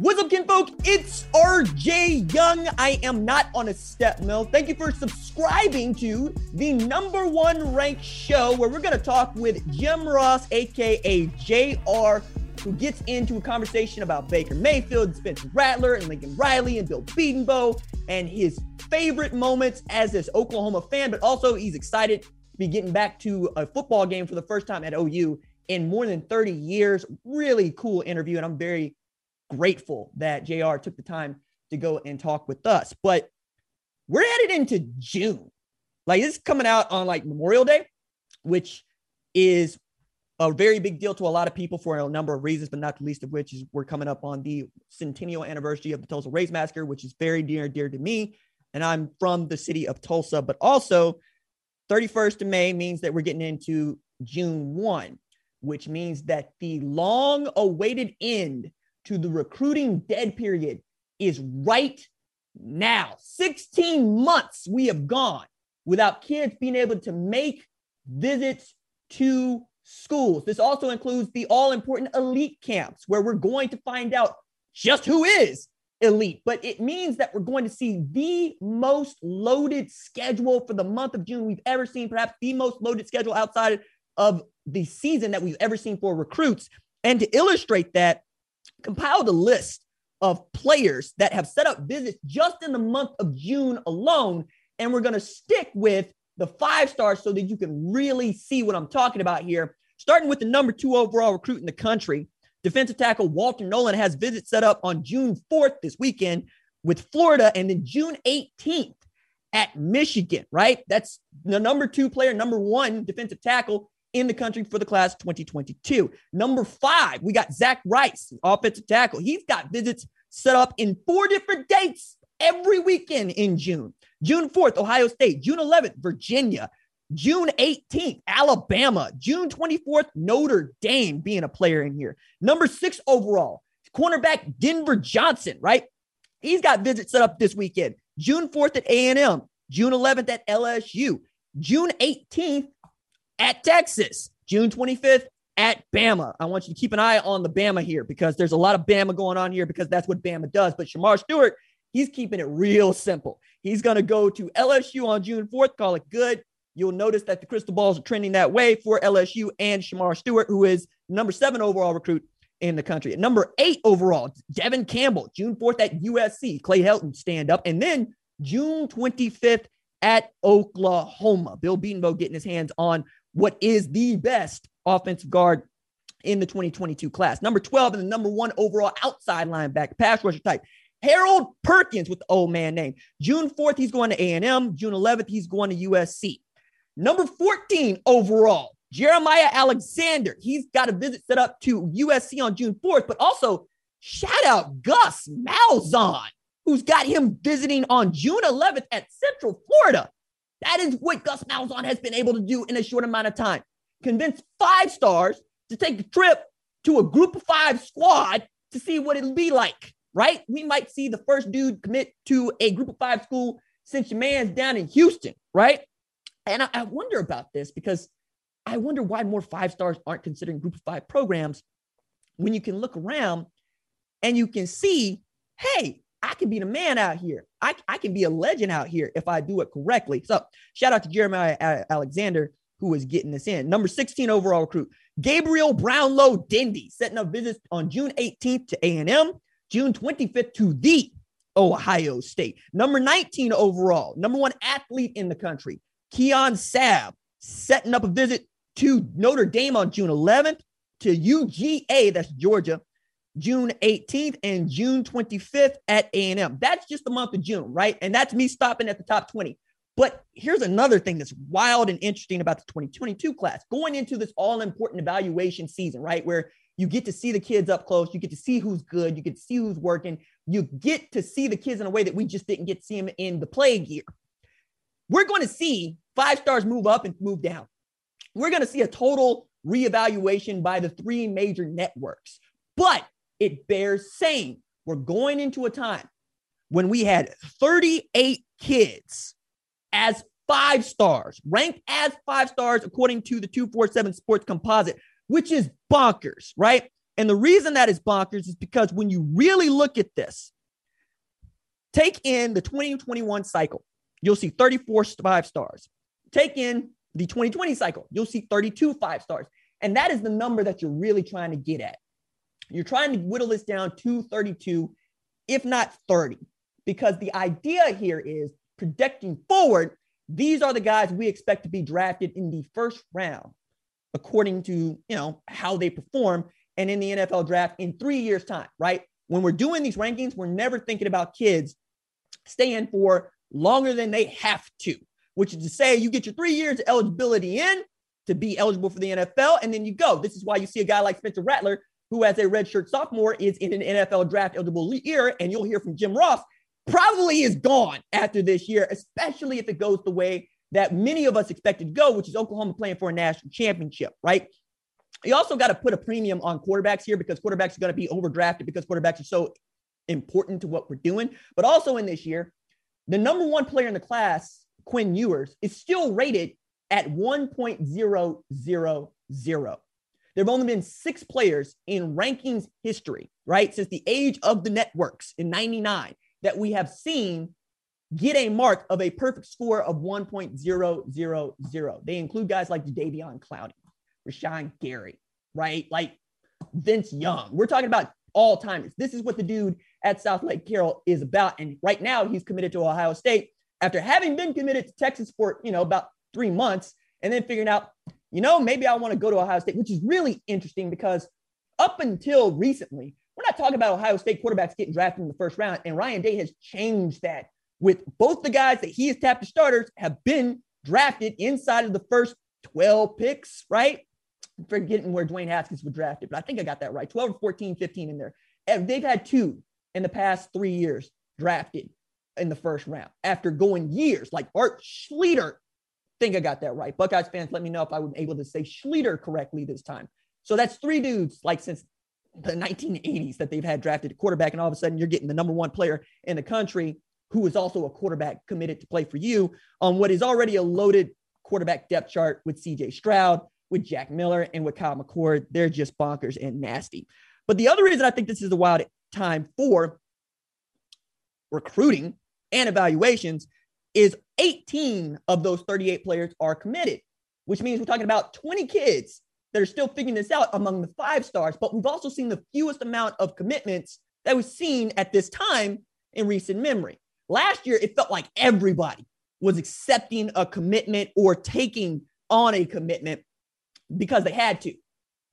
What's up, kinfolk? It's RJ Young. I am not on a step mill. Thank you for subscribing to the number one ranked show where we're going to talk with Jim Ross, aka JR, who gets into a conversation about Baker Mayfield, Spencer Rattler, and Lincoln Riley, and Bill Bedenbaugh, and his favorite moments as this Oklahoma fan, but also he's excited to be getting back to a football game for the first time at OU in more than 30 years. Really cool interview, and I'm very grateful that JR took the time to go and talk with us. But we're headed into June. Like this is coming out on like Memorial Day, which is a very big deal to a lot of people for a number of reasons, but not the least of which is we're coming up on the centennial anniversary of the Tulsa Race Massacre, which is very dear dear to me. And I'm from the city of Tulsa, but also 31st of May means that we're getting into June 1, which means that the long awaited end to the recruiting dead period is right now. 16 months we have gone without kids being able to make visits to schools. This also includes the all important elite camps where we're going to find out just who is elite, but it means that we're going to see the most loaded schedule for the month of June we've ever seen, perhaps the most loaded schedule outside of the season that we've ever seen for recruits. And to illustrate that, compiled a list of players that have set up visits just in the month of June alone. And we're going to stick with the five stars so that you can really see what I'm talking about here. Starting with the number two overall recruit in the country, defensive tackle Walter Nolan has visits set up on June 4th this weekend with Florida and then June 18th at Michigan, right? That's the number two player, number one defensive tackle in the country for the class 2022. Number five, we got Zach Rice, offensive tackle. He's got visits set up in four different dates every weekend in June. June 4th, Ohio State. June 11th, Virginia. June 18th, Alabama. June 24th, Notre Dame being a player in here. Number six overall, cornerback Denver Johnson, right? He's got visits set up this weekend. June 4th at A&M. June 11th at LSU. June 18th, at Texas, June 25th at Bama. I want you to keep an eye on the Bama here because there's a lot of Bama going on here because that's what Bama does. But Shemar Stewart, he's keeping it real simple. He's going to go to LSU on June 4th, call it good. You'll notice that the crystal balls are trending that way for LSU and Shemar Stewart, who is number seven overall recruit in the country. At number eight overall, Devon Campbell, June 4th at USC. Clay Helton stand up. And then June 25th at Oklahoma. Bill Bedenbaugh getting his hands on what is the best offensive guard in the 2022 class. Number 12 and the number one overall outside linebacker, pass rusher type. Harold Perkins with the old man name. June 4th, he's going to A&M. June 11th, he's going to USC. Number 14 overall, Jeremiah Alexander. He's got a visit set up to USC on June 4th, but also shout out Gus Malzahn, who's got him visiting on June 11th at Central Florida. That is what Gus Malzahn has been able to do in a short amount of time. Convince five stars to take a trip to a group of five squad to see what it'll be like, right? We might see the first dude commit to a group of five school since your man's down in Houston, right? And I, I wonder about this because I wonder why more five stars aren't considering group of five programs when you can look around and you can see, hey, I can be the man out here. I, I can be a legend out here if I do it correctly. So shout out to Jeremiah Alexander who is getting this in. Number 16 overall recruit, Gabriel Brownlow Dindy, setting up visits on June 18th to A&M, June 25th to the Ohio State. Number 19 overall, number one athlete in the country, Keon Sabb, setting up a visit to Notre Dame on June 11th, to UGA, that's Georgia, June 18th and June 25th at A&M. That's just the month of June, right? And that's me stopping at the top 20. But here's another thing that's wild and interesting about the 2022 class. Going into this all important evaluation season, right? Where you get to see the kids up close, you get to see who's good, you get to see who's working, you get to see the kids in a way that we just didn't get to see them in the plague year. We're going to see five stars move up and move down. We're going to see a total reevaluation by the three major networks. But it bears saying we're going into a time when we had 38 kids as five stars, ranked as five stars according to the 247 Sports Composite, which is bonkers, right? And the reason that is bonkers is because when you really look at this, take in the 2021 cycle, you'll see 34 five stars. Take in the 2020 cycle, you'll see 32 five stars. And that is the number that you're really trying to get at. You're trying to whittle this down to 32, if not 30, because the idea here is projecting forward, these are the guys we expect to be drafted in the first round, according to you know how they perform and in the NFL draft in three years' time, right? When we're doing these rankings, we're never thinking about kids staying for longer than they have to, which is to say, you get your three years eligibility in to be eligible for the NFL, and then you go. This is why you see a guy like Spencer Rattler, who as a redshirt sophomore is in an NFL draft eligible year, and you'll hear from Jim Ross, probably is gone after this year, especially if it goes the way that many of us expected to go, which is Oklahoma playing for a national championship, right? You also got to put a premium on quarterbacks here because quarterbacks are going to be overdrafted because quarterbacks are so important to what we're doing. But also in this year, the number one player in the class, Quinn Ewers, is still rated at 1.000. There have only been six players in rankings history, right, since the age of the networks in 99 that we have seen get a mark of a perfect score of 1.000. They include guys like Davion Clowney, Rashan Gary, right? Like Vince Young. We're talking about all timers. This is what the dude at South Lake Carroll is about. And right now he's committed to Ohio State after having been committed to Texas for, you know, about three months and then figuring out, you know, maybe I want to go to Ohio State, which is really interesting because up until recently, we're not talking about Ohio State quarterbacks getting drafted in the first round. And Ryan Day has changed that with both the guys that he has tapped as starters have been drafted inside of the first 12 picks, right? I'm forgetting where Dwayne Haskins was drafted, but I think I got that right. 12 or 14, 15 in there. And they've had two in the past three years drafted in the first round after going years, like Art Schlichter. Think I got that right. Buckeyes fans, let me know if I was able to say Schlichter correctly this time. So that's three dudes like since the 1980s that they've had drafted a quarterback, and all of a sudden you're getting the number one player in the country who is also a quarterback committed to play for you on what is already a loaded quarterback depth chart with CJ Stroud, with Jack Miller, and with Kyle McCord. They're just bonkers and nasty. But the other reason I think this is a wild time for recruiting and evaluations is 18 of those 38 players are committed, which means we're talking about 20 kids that are still figuring this out among the five stars. But we've also seen the fewest amount of commitments that we've seen at this time in recent memory. Last year, it felt like everybody was accepting a commitment or taking on a commitment because they had to,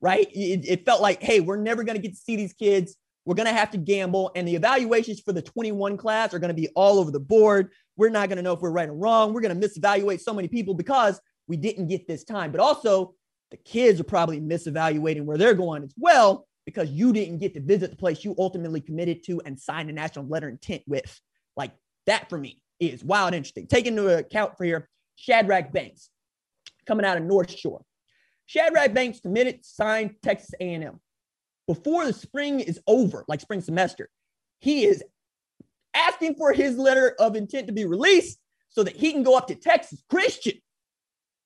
right? It, it felt like, hey, we're never going to get to see these kids. We're going to have to gamble. And the evaluations for the 21 class are going to be all over the board. We're not going to know if we're right or wrong. We're going to misevaluate so many people because we didn't get this time. But also, the kids are probably misevaluating where they're going as well because you didn't get to visit the place you ultimately committed to and signed a national letter intent with. Like that for me is wild interesting. Take into account for here, Shadrach Banks coming out of North Shore. Shadrach Banks committed, signed Texas A&M. Before the spring is over, like spring semester, he is asking for his letter of intent to be released so that he can go up to Texas Christian.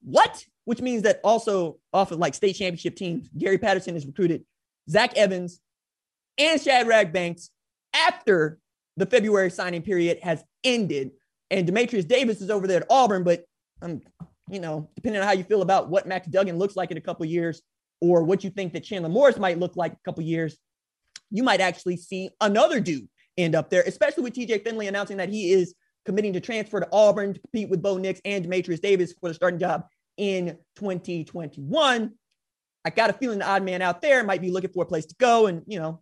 What? Which means that also off of like state championship teams, Gary Patterson has recruited Zach Evans and Shadrach Banks after the February signing period has ended. And Dematrius Davis is over there at Auburn, but um, you know, depending on how you feel about what Max Duggan looks like in a couple years, or what you think that Chandler Morris might look like a couple years, you might actually see another dude end up there, especially with TJ Finley announcing that he is committing to transfer to Auburn to compete with Bo Nix and Dematrius Davis for the starting job in 2021. I got a feeling the odd man out there might be looking for a place to go. And, you know,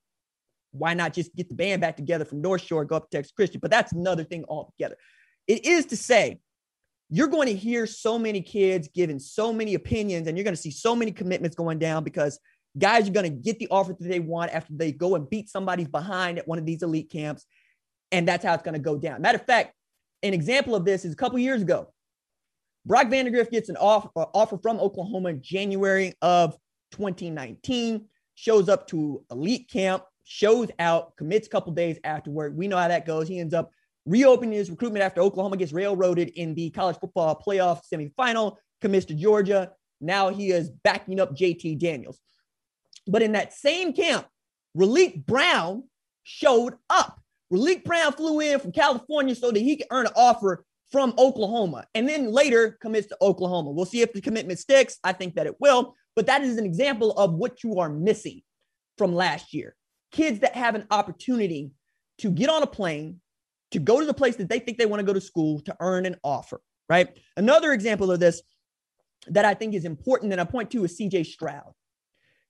why not just get the band back together from North Shore, go up to Texas Christian? But that's another thing altogether. It is to say, you're going to hear so many kids giving so many opinions, and you're going to see so many commitments going down because guys are going to get the offer that they want after they go and beat somebody's behind at one of these elite camps. And that's how it's going to go down. Matter of fact, an example of this is a couple years ago. Brock Vandagriff gets an offer, uh, offer from Oklahoma in January of 2019, shows up to elite camp, shows out, commits a couple days afterward. We know how that goes. He ends up reopening his recruitment after Oklahoma gets railroaded in the college football playoff semifinal, commits to Georgia. Now he is backing up JT Daniels. But in that same camp, Raleek Brown showed up. Raleek Brown flew in from California so that he could earn an offer from Oklahoma and then later commits to Oklahoma. We'll see if the commitment sticks. I think that it will, but that is an example of what you are missing from last year. Kids that have an opportunity to get on a plane, to go to the place that they think they want to go to school, to earn an offer, right? Another example of this that I think is important and I point to is CJ Stroud.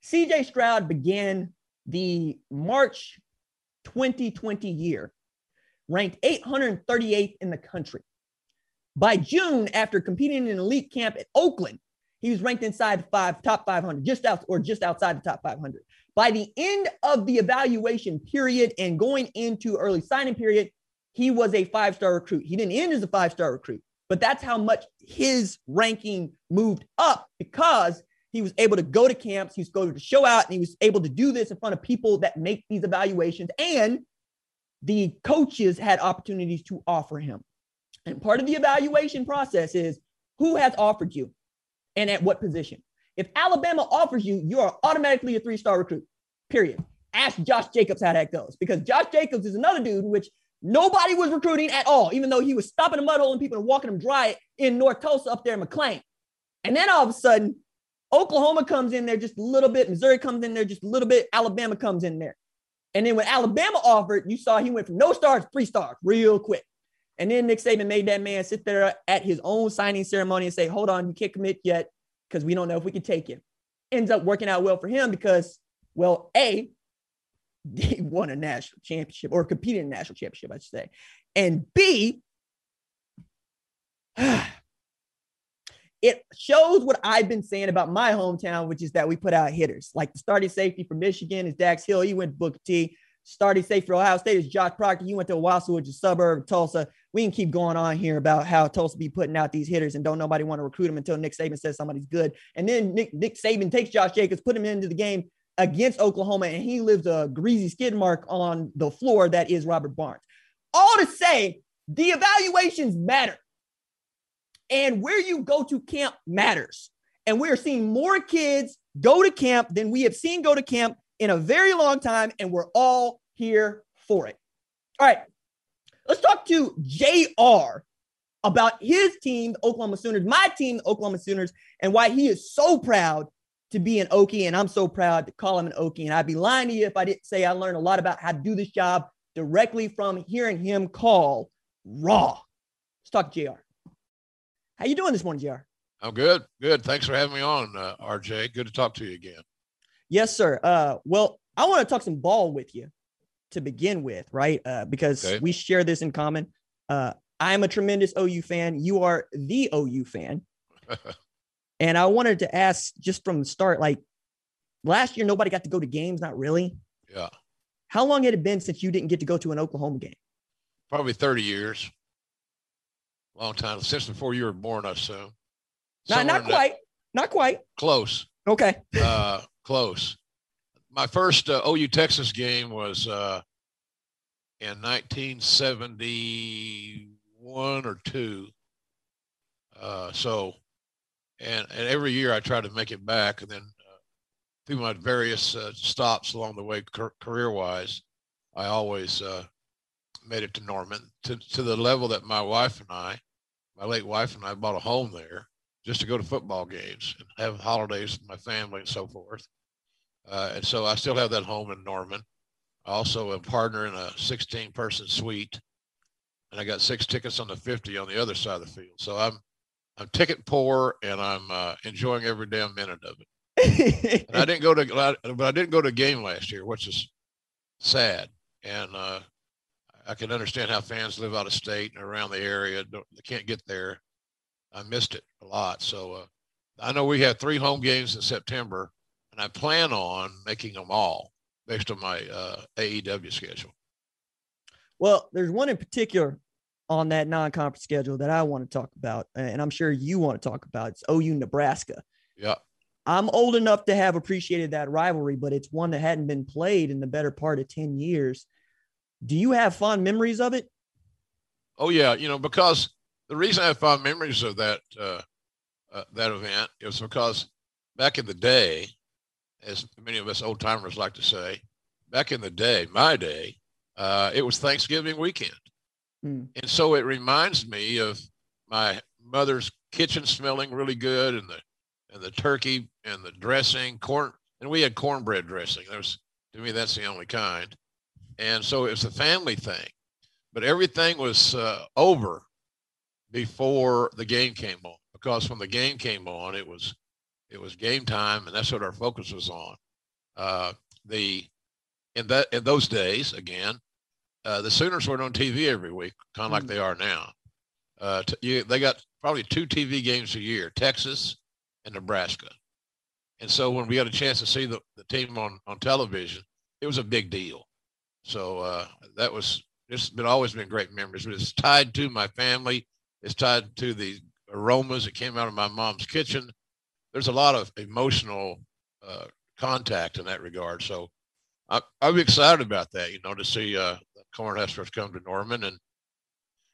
CJ Stroud began the March 2020 year ranked 838th in the country. By June, after competing in an elite camp at Oakland, he was ranked inside five top 500, just out or just outside the top 500. By the end of the evaluation period and going into early signing period, he was a five-star recruit. He didn't end as a five-star recruit, but that's how much his ranking moved up because he was able to go to camps, he was able to show out, and he was able to do this in front of people that make these evaluations. And the coaches had opportunities to offer him. And part of the evaluation process is who has offered you and at what position. If Alabama offers you, you are automatically a three star recruit, period. Ask Josh Jacobs how that goes because Josh Jacobs is another dude which nobody was recruiting at all, even though he was stopping a mud hole and people and walking them dry in North Tulsa up there in McLain. And then all of a sudden, Oklahoma comes in there just a little bit, Missouri comes in there just a little bit, Alabama comes in there. And then when Alabama offered, you saw he went from no stars to three stars real quick. And then Nick Saban made that man sit there at his own signing ceremony and say, hold on, you can't commit yet because we don't know if we can take him. Ends up working out well for him because, well, A, he won a national championship or competed in a national championship, I should say. And B, it shows what I've been saying about my hometown, which is that we put out hitters. Like the starting safety for Michigan is Dax Hill. He went to Booker T. Starting safety for Ohio State is Josh Proctor. He went to Owasso, which is a suburb of Tulsa. We can keep going on here about how Tulsa be putting out these hitters and don't nobody want to recruit them until Nick Saban says somebody's good. And then Nick, Nick Saban takes Josh Jacobs, put him into the game against Oklahoma, and he leaves a greasy skid mark on the floor that is Robert Barnes. All to say, the evaluations matter and where you go to camp matters. And we're seeing more kids go to camp than we have seen go to camp in a very long time, and we're all here for it. All right, let's talk to JR about his team, the Oklahoma Sooners, my team, the Oklahoma Sooners, and why he is so proud to be an Okie, and I'm so proud to call him an Okie. And I'd be lying to you if I didn't say I learned a lot about how to do this job directly from hearing him call raw. Let's talk JR. How you doing this morning, JR? I'm good. Good. Thanks for having me on, uh, RJ. Good to talk to you again. Yes, sir. Uh, well, I want to talk some ball with you to begin with, right? Uh, because okay. we share this in common. Uh, I'm a tremendous OU fan. You are the OU fan. and I wanted to ask just from the start, like last year, nobody got to go to games, not really. Yeah. How long had it been since you didn't get to go to an Oklahoma game? Probably 30 years long time since before you were born, I assume. Not, not quite. Not quite. Close. Okay. uh, close. My first uh, OU Texas game was uh, in 1971 or two. Uh, so, and and every year I try to make it back, and then uh, through my various uh, stops along the way, career wise, I always uh, made it to Norman to to the level that my wife and I my late wife and I bought a home there just to go to football games and have holidays with my family and so forth. Uh, and so I still have that home in Norman. I also am partner in a 16 person suite and I got six tickets on the 50 on the other side of the field. So I'm, I'm ticket poor and I'm uh, enjoying every damn minute of it. and I didn't go to, but I didn't go to a game last year, which is sad. And uh, I can understand how fans live out of state and around the area don't, they can't get there. I missed it a lot. So uh, I know we have three home games in September, and I plan on making them all based on my uh, AEW schedule. Well, there's one in particular on that non-conference schedule that I want to talk about, and I'm sure you want to talk about. It's OU Nebraska. Yeah. I'm old enough to have appreciated that rivalry, but it's one that hadn't been played in the better part of 10 years. Do you have fond memories of it? Oh yeah, you know because the reason I have fond memories of that uh, uh, that event is because back in the day, as many of us old timers like to say, back in the day, my day, uh, it was Thanksgiving weekend. Mm. And so it reminds me of my mother's kitchen smelling really good and the and the turkey and the dressing, corn, and we had cornbread dressing. That was to me that's the only kind. And so it was a family thing. But everything was uh, over before the game came on because when the game came on, it was it was game time, and that's what our focus was on. Uh, the in that in those days, again, uh, the Sooners weren't on TV every week, kind of mm like they are now. Uh, t- you, they got probably two TV games a year: Texas and Nebraska. And so when we got a chance to see the, the team on on television, it was a big deal. So uh, that was it's been always been great memories. But it's tied to my family. It's tied to the aromas that came out of my mom's kitchen. There's a lot of emotional uh, contact in that regard. So I, I'm excited about that, you know, to see uh, the Cornhuskers come to Norman and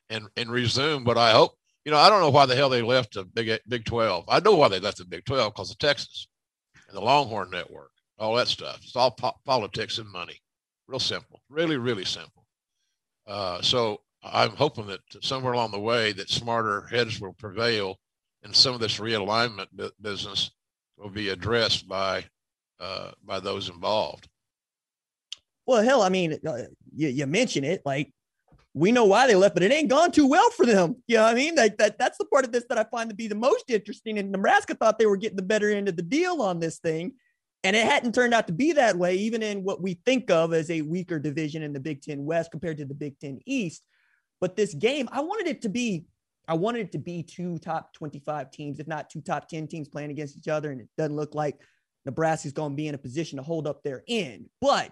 and and resume. But I hope, you know, I don't know why the hell they left the Big Big 12. I know why they left the Big 12 because of Texas and the Longhorn Network, all that stuff. It's all po- politics and money. Real simple, really, really simple. Uh, so I'm hoping that somewhere along the way that smarter heads will prevail and some of this realignment business will be addressed by uh, by those involved. Well, hell, I mean, uh, you, you mention it like we know why they left, but it ain't gone too well for them. You know what I mean? Like that, that's the part of this that I find to be the most interesting. And Nebraska thought they were getting the better end of the deal on this thing. And it hadn't turned out to be that way, even in what we think of as a weaker division in the Big Ten West compared to the Big Ten East. But this game, I wanted it to be, I wanted it to be two top 25 teams, if not two top 10 teams playing against each other. And it doesn't look like Nebraska's going to be in a position to hold up their end. But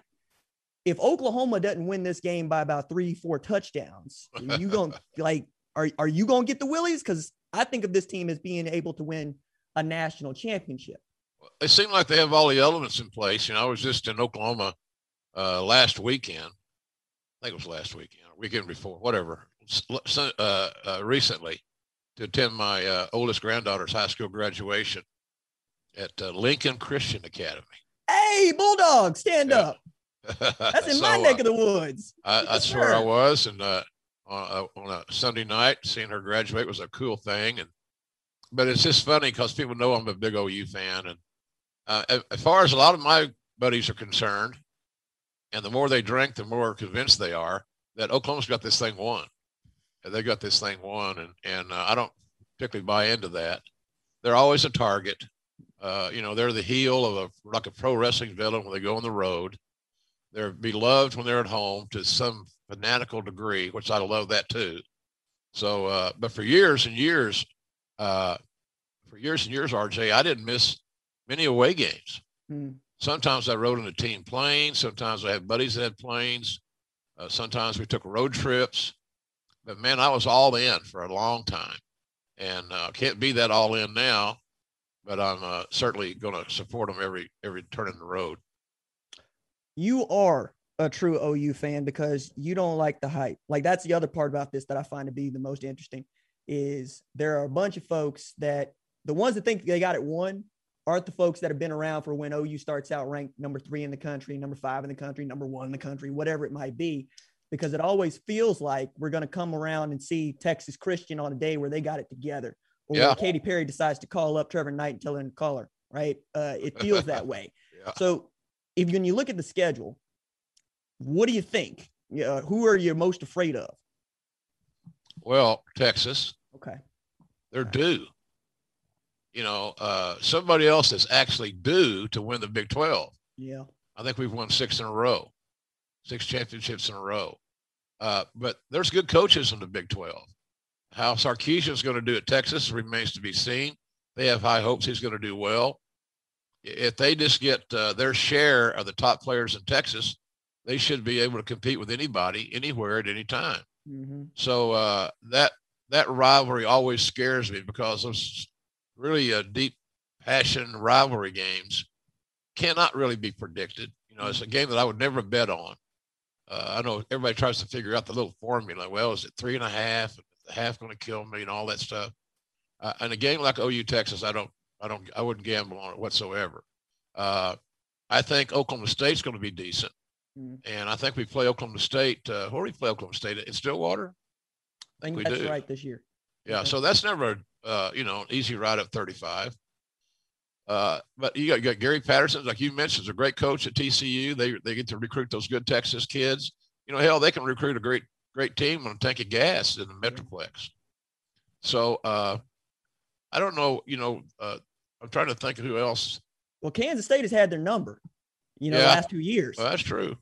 if Oklahoma doesn't win this game by about three, four touchdowns, you going like, are, are you going to get the Willies? Because I think of this team as being able to win a national championship. They seem like they have all the elements in place. You know, I was just in Oklahoma uh, last weekend. I think it was last weekend weekend before, whatever, uh, uh, recently to attend my uh, oldest granddaughter's high school graduation at uh, Lincoln Christian Academy. Hey, Bulldog, stand yeah. up. That's in so, my neck of the woods. I, that's sure. where I was. And on, on a Sunday night, seeing her graduate was a cool thing. And but it's just funny because people know I'm a big OU fan. And uh, as far as a lot of my buddies are concerned, and the more they drink, the more convinced they are that Oklahoma's got this thing won. They got this thing won, and and uh, I don't particularly buy into that. They're always a target. Uh, you know, they're the heel of a like a pro wrestling villain when they go on the road. They're beloved when they're at home to some fanatical degree, which I love that too. So, uh, but for years and years, uh, for years and years, RJ, I didn't miss many away games. Mm. Sometimes I rode in a team plane. Sometimes I had buddies that had planes. Uh, sometimes we took road trips, but man, I was all in for a long time, and uh, can't be that all in now. But I'm uh, certainly going to support them every every turn in the road. You are a true OU fan because you don't like the hype. Like that's the other part about this that I find to be the most interesting is there are a bunch of folks that the ones that think they got it won aren't the folks that have been around for when OU starts out ranked number three in the country, number five in the country, number one in the country, whatever it might be, because it always feels like we're going to come around and see Texas Christian on a day where they got it together, or yeah. when Katy Perry decides to call up Trevor Knight and tell him to call her. Right? Uh, it feels that way. yeah. So, if when you look at the schedule, what do you think? Uh, who are you most afraid of? Well, Texas. Okay. They're due you know, uh, somebody else that's actually due to win the Big 12. Yeah. I think we've won six in a row, six championships in a row. Uh, but there's good coaches in the Big 12. How Sarkisian's going to do at Texas remains to be seen. They have high hopes he's going to do well. If they just get uh, their share of the top players in Texas, they should be able to compete with anybody, anywhere, at any time. Mm-hmm. So uh, that that rivalry always scares me because those really a deep passion rivalry games cannot really be predicted. You know, it's a game that I would never bet on. Uh, I know everybody tries to figure out the little formula. Well, is it three and a half? The half going to kill me and all that stuff. Uh, and a game like OU Texas, I don't, I don't, I wouldn't gamble on it whatsoever. Uh, I think Oklahoma State's going to be decent. Mm. And I think we play Oklahoma State. Uh, where do we play Oklahoma State? In Stillwater? I think we that's do. right this year. Yeah. Okay. So that's never, uh, you know, an easy ride up 35. Uh, but you got, you got, Gary Patterson, like you mentioned, is a great coach at TCU. They they get to recruit those good Texas kids. You know, hell, they can recruit a great great team on a tank of gas in the Metroplex. So uh, I don't know. You know, uh, I'm trying to think of who else. Well, Kansas State has had their number. You know, yeah. last two years. Well, that's true,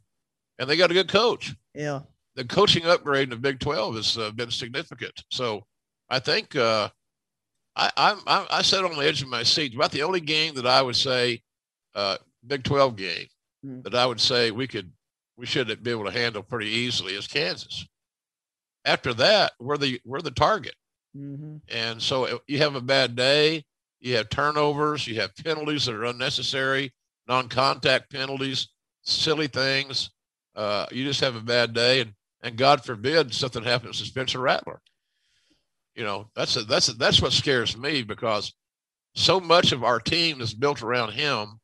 and they got a good coach. Yeah. The coaching upgrade in the Big 12 has uh, been significant. So I think uh, I, I, I sat on the edge of my seat. About the only game that I would say, uh, Big 12 game, mm-hmm. that I would say we could, we should be able to handle pretty easily is Kansas. After that, we're the we're the target, mm-hmm. and so you have a bad day, you have turnovers, you have penalties that are unnecessary, non-contact penalties, silly things. Uh, you just have a bad day, and and God forbid something happens to Spencer Rattler you know that's a, that's a, that's what scares me because so much of our team is built around him.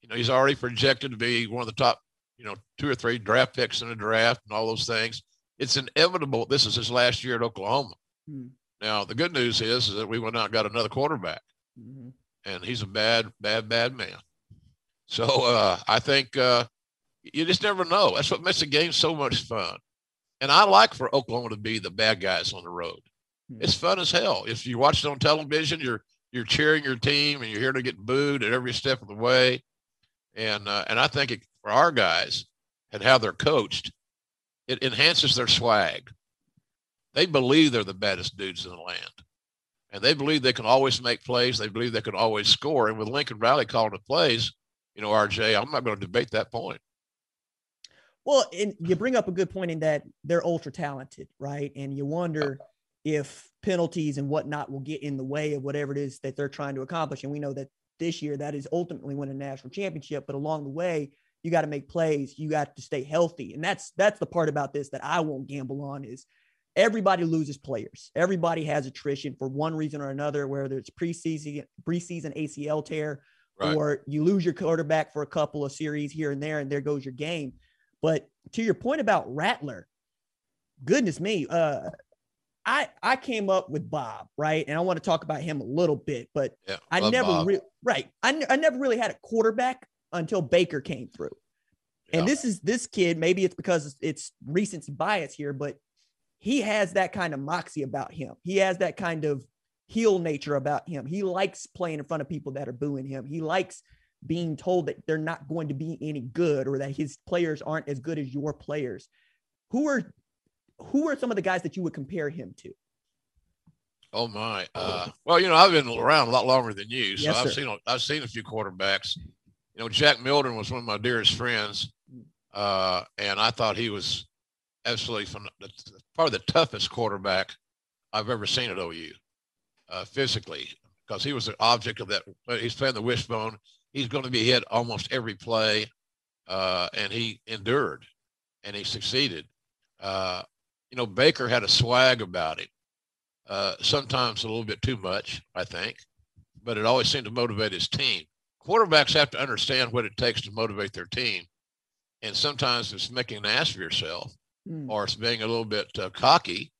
You know, he's already projected to be one of the top, you know, two or three draft picks in the draft and all those things. It's inevitable. This is his last year at Oklahoma. Mm-hmm. Now, the good news is, is, that we went out and got another quarterback, mm-hmm. and he's a bad, bad, bad man. So uh, I think uh, you just never know. That's what makes the game so much fun. And I like for Oklahoma to be the bad guys on the road. It's fun as hell. If you watch it on television, you're you're cheering your team and you're here to get booed at every step of the way. And uh, and I think it, for our guys and how they're coached, it enhances their swag. They believe they're the baddest dudes in the land. And they believe they can always make plays. They believe they can always score. And with Lincoln Riley calling the plays, you know, RJ, I'm not going to debate that point. Well, and you bring up a good point in that they're ultra talented, right? And you wonder if penalties and whatnot will get in the way of whatever it is that they're trying to accomplish. And we know that this year that is ultimately win a national championship, but along the way, you got to make plays, you got to stay healthy. And that's that's the part about this that I won't gamble on is everybody loses players. Everybody has attrition for one reason or another, whether it's preseason preseason ACL tear right. or you lose your quarterback for a couple of series here and there, and there goes your game. But to your point about Rattler, goodness me, uh, I I came up with Bob, right? And I want to talk about him a little bit, but yeah, I never really right. I, I never really had a quarterback until Baker came through. Yeah. And this is this kid, maybe it's because it's recency bias here, but he has that kind of moxie about him. He has that kind of heel nature about him. He likes playing in front of people that are booing him. He likes being told that they're not going to be any good or that his players aren't as good as your players. Who are who are some of the guys that you would compare him to? Oh my! Uh, well, you know, I've been around a lot longer than you, so yes, I've seen I've seen a few quarterbacks. You know, Jack Mildren was one of my dearest friends, uh, and I thought he was absolutely fun, probably the toughest quarterback I've ever seen at OU, uh, physically, because he was the object of that. He's playing the wishbone. He's going to be hit almost every play, uh, and he endured, and he succeeded. Uh, you know, Baker had a swag about him. Uh, sometimes a little bit too much, I think, but it always seemed to motivate his team. Quarterbacks have to understand what it takes to motivate their team. And sometimes it's making an ass of yourself mm. or it's being a little bit uh, cocky.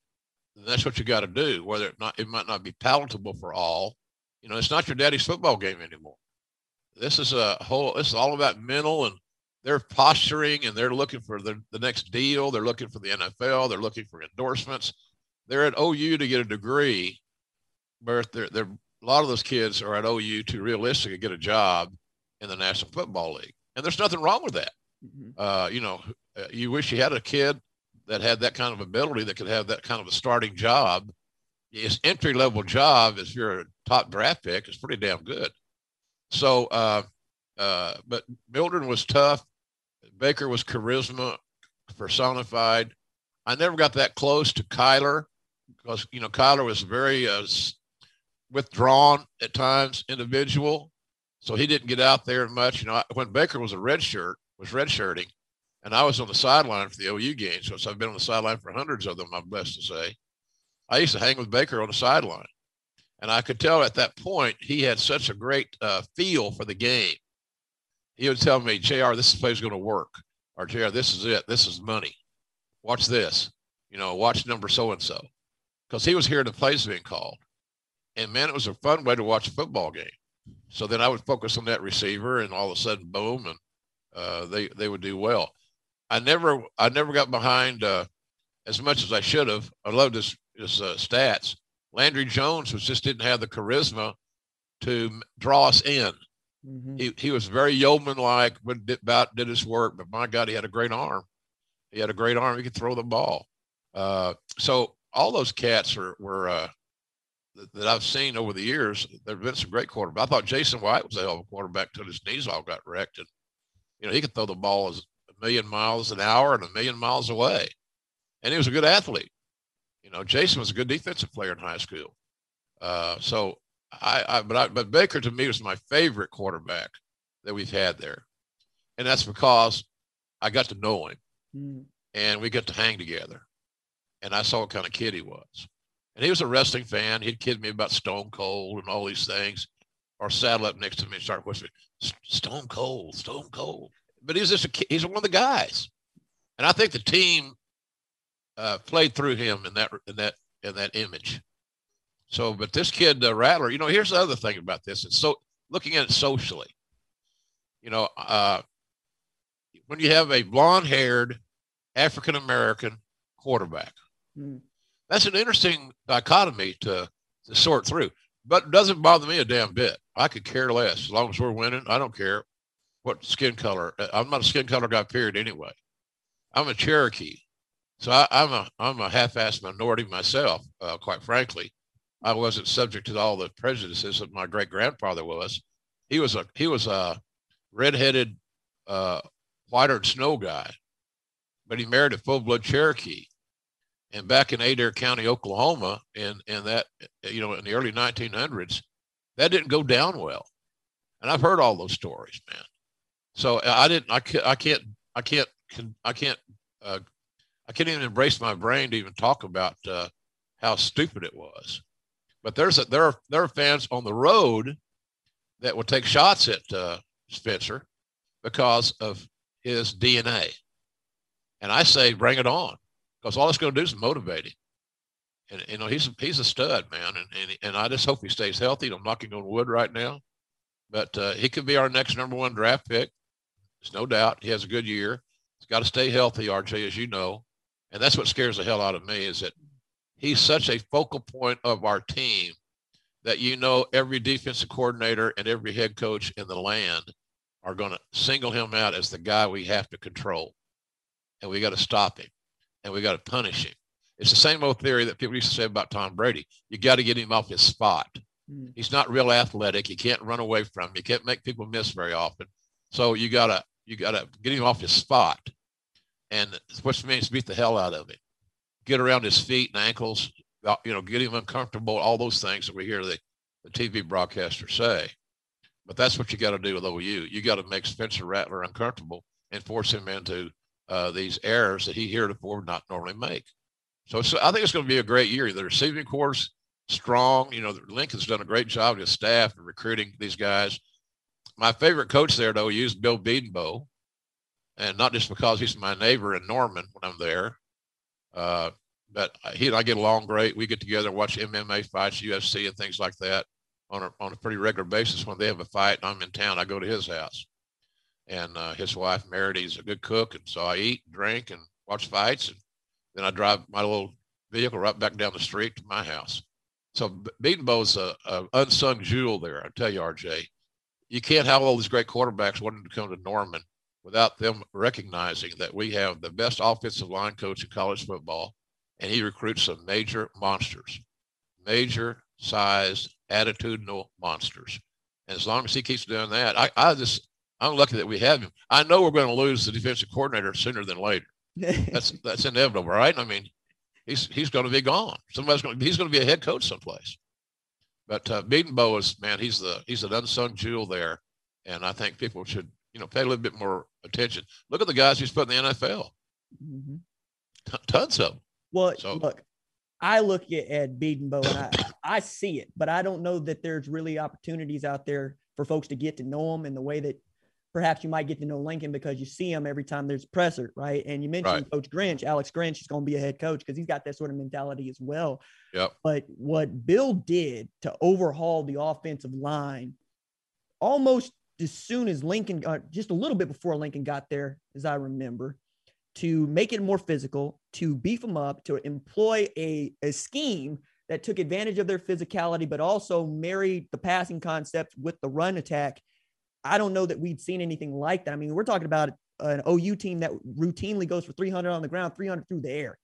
that's what you got to do, whether it, not, it might not be palatable for all. You know, it's not your daddy's football game anymore. This is a whole, this is all about mental and they're posturing and they're looking for the, the next deal. They're looking for the NFL. They're looking for endorsements. They're at OU to get a degree, but they're, they're, a lot of those kids are at OU to realistically get a job in the National Football League. And there's nothing wrong with that. Mm-hmm. Uh, you know, uh, you wish you had a kid that had that kind of ability that could have that kind of a starting job. His entry level job, if you're a top draft pick, is pretty damn good. So, uh, uh, but Mildren was tough. Baker was charisma personified. I never got that close to Kyler because you know Kyler was very uh, withdrawn at times individual, so he didn't get out there much. You know, when Baker was a redshirt, was redshirting, and I was on the sideline for the OU games, so I've been on the sideline for hundreds of them. I'm blessed to say. I used to hang with Baker on the sideline, and I could tell at that point he had such a great uh, feel for the game he would tell me, "Jr., this place is going to work," or "Jr., this is it. This is money. Watch this. You know, watch number so and so," because he was hearing the plays being called, and man, it was a fun way to watch a football game. So then I would focus on that receiver, and all of a sudden, boom, and uh, they they would do well. I never I never got behind uh, as much as I should have. I loved his his uh, stats. Landry Jones was just didn't have the charisma to draw us in. Mm-hmm. He he was very yeoman like, but did, about did his work. But my God, he had a great arm. He had a great arm. He could throw the ball. Uh, so all those cats are, were uh, that I've seen over the years. There've been some great quarterbacks. I thought Jason White was a hell of a quarterback until his knees all got wrecked, and you know he could throw the ball as a million miles an hour and a million miles away, and he was a good athlete. You know, Jason was a good defensive player in high school. Uh, so I, I, but I, but Baker to me was my favorite quarterback that we've had there, and that's because I got to know him, mm. and we got to hang together, and I saw what kind of kid he was, and he was a wrestling fan. He'd kid me about Stone Cold and all these things, or saddle up next to me and start whispering, "Stone Cold, Stone Cold." But he's just a he's one of the guys, and I think the team uh, played through him in that in that in that image. So, but this kid uh, Rattler, you know, here's the other thing about this. It's so looking at it socially. You know, uh, when you have a blonde-haired African American quarterback, mm. that's an interesting dichotomy to to sort through. But it doesn't bother me a damn bit. I could care less as long as we're winning. I don't care what skin color. I'm not a skin color guy. Period. Anyway, I'm a Cherokee. So I, am a I'm a half-assed minority myself, uh, quite frankly. I wasn't subject to all the prejudices that my great grandfather was. He was a he was a redheaded, uh, whiter snow guy, but he married a full-blood Cherokee. And back in Adair County, Oklahoma, in in that you know in the early 1900s, that didn't go down well. And I've heard all those stories, man. So I didn't. I can't. I can't. I can't. I can't uh, I can't even embrace my brain to even talk about uh, how stupid it was. But there's a, there are there are fans on the road that will take shots at uh, Spencer because of his DNA, and I say bring it on because all it's going to do is motivate him. And you know he's he's a stud, man, and and, and I just hope he stays healthy. I'm knocking on wood right now, but uh, he could be our next number one draft pick. There's no doubt he has a good year. He's got to stay healthy, RJ, as you know. And that's what scares the hell out of me is that he's such a focal point of our team that you know every defensive coordinator and every head coach in the land are going to single him out as the guy we have to control. And we got to stop him and we got to punish him. It's the same old theory that people used to say about Tom Brady. You got to get him off his spot. Mm. He's not real athletic. He can't run away from. Him. You can't make people miss very often. So you gotta you gotta get him off his spot and which means beat the hell out of him, get around his feet and ankles, uh, you know, get him uncomfortable, all those things that we hear the, the TV broadcaster say. But that's what you got to do with OU. You got to make Spencer Rattler uncomfortable and force him into uh, these errors that he heretofore would not normally make. So, so I think it's going to be a great year. The receiving corps strong. You know, Lincoln's done a great job with his staff in recruiting these guys. My favorite coach there, though, is Bill Bedenbaugh and not just because he's my neighbor in Norman when I'm there, uh, but he and I get along great. We get together and watch MMA fights, UFC, and things like that on a, on a pretty regular basis. When they have a fight and I'm in town, I go to his house. And uh, his wife, Meredith's a good cook. And so I eat, drink, and watch fights. And then I drive my little vehicle right back down the street to my house. So Bedenbaugh's a, a unsung jewel there. I tell you, RJ, you can't have all these great quarterbacks wanting to come to Norman without them recognizing that we have the best offensive line coach in college football, and he recruits some major monsters, major sized, attitudinal monsters. And as long as he keeps doing that, I, I just I'm lucky that we have him. I know we're going to lose the defensive coordinator sooner than later. that's that's inevitable, right? I mean, he's he's going to be gone. Somebody's going. to He's going to be a head coach someplace. But uh, is man. He's the he's an unsung jewel there, and I think people should you know, pay a little bit more attention. Look at the guys he's put in the NFL. Mm-hmm. T- tons of them. Well, so, look, I look at Ed Bedenbaugh and I, I see it, but I don't know that there's really opportunities out there for folks to get to know him in the way that perhaps you might get to know Lincoln because you see him every time there's presser, right? And you mentioned right. Coach Grinch, Alex Grinch is going to be a head coach because he's got that sort of mentality as well. Yep. But what Bill did to overhaul the offensive line almost as soon as Lincoln got, just a little bit before Lincoln got there, as I remember, to make it more physical, to beef them up, to employ a, a scheme that took advantage of their physicality, but also married the passing concept with the run attack. I don't know that we'd seen anything like that. I mean, we're talking about an OU team that routinely goes for 300 on the ground, 300 through the air.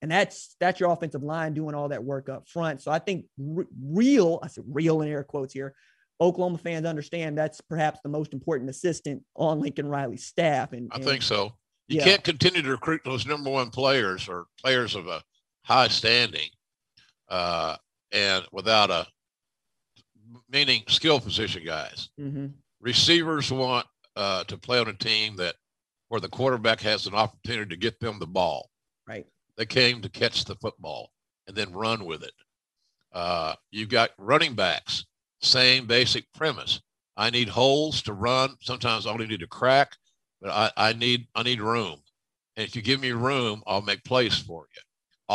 And that's that's your offensive line doing all that work up front. So I think real, I said real in air quotes here, Oklahoma fans understand that's perhaps the most important assistant on Lincoln Riley's staff. And, I and, think so. You yeah. can't continue to recruit those number one players or players of a high standing uh, and without a meaning skill position guys. Mm-hmm. Receivers want uh, to play on a team that where the quarterback has an opportunity to get them the ball. Right. They came to catch the football and then run with it. Uh, you've got running backs, same basic premise. I need holes to run. Sometimes I only need a crack, but I, I need I need room. And if you give me room, I'll make plays for you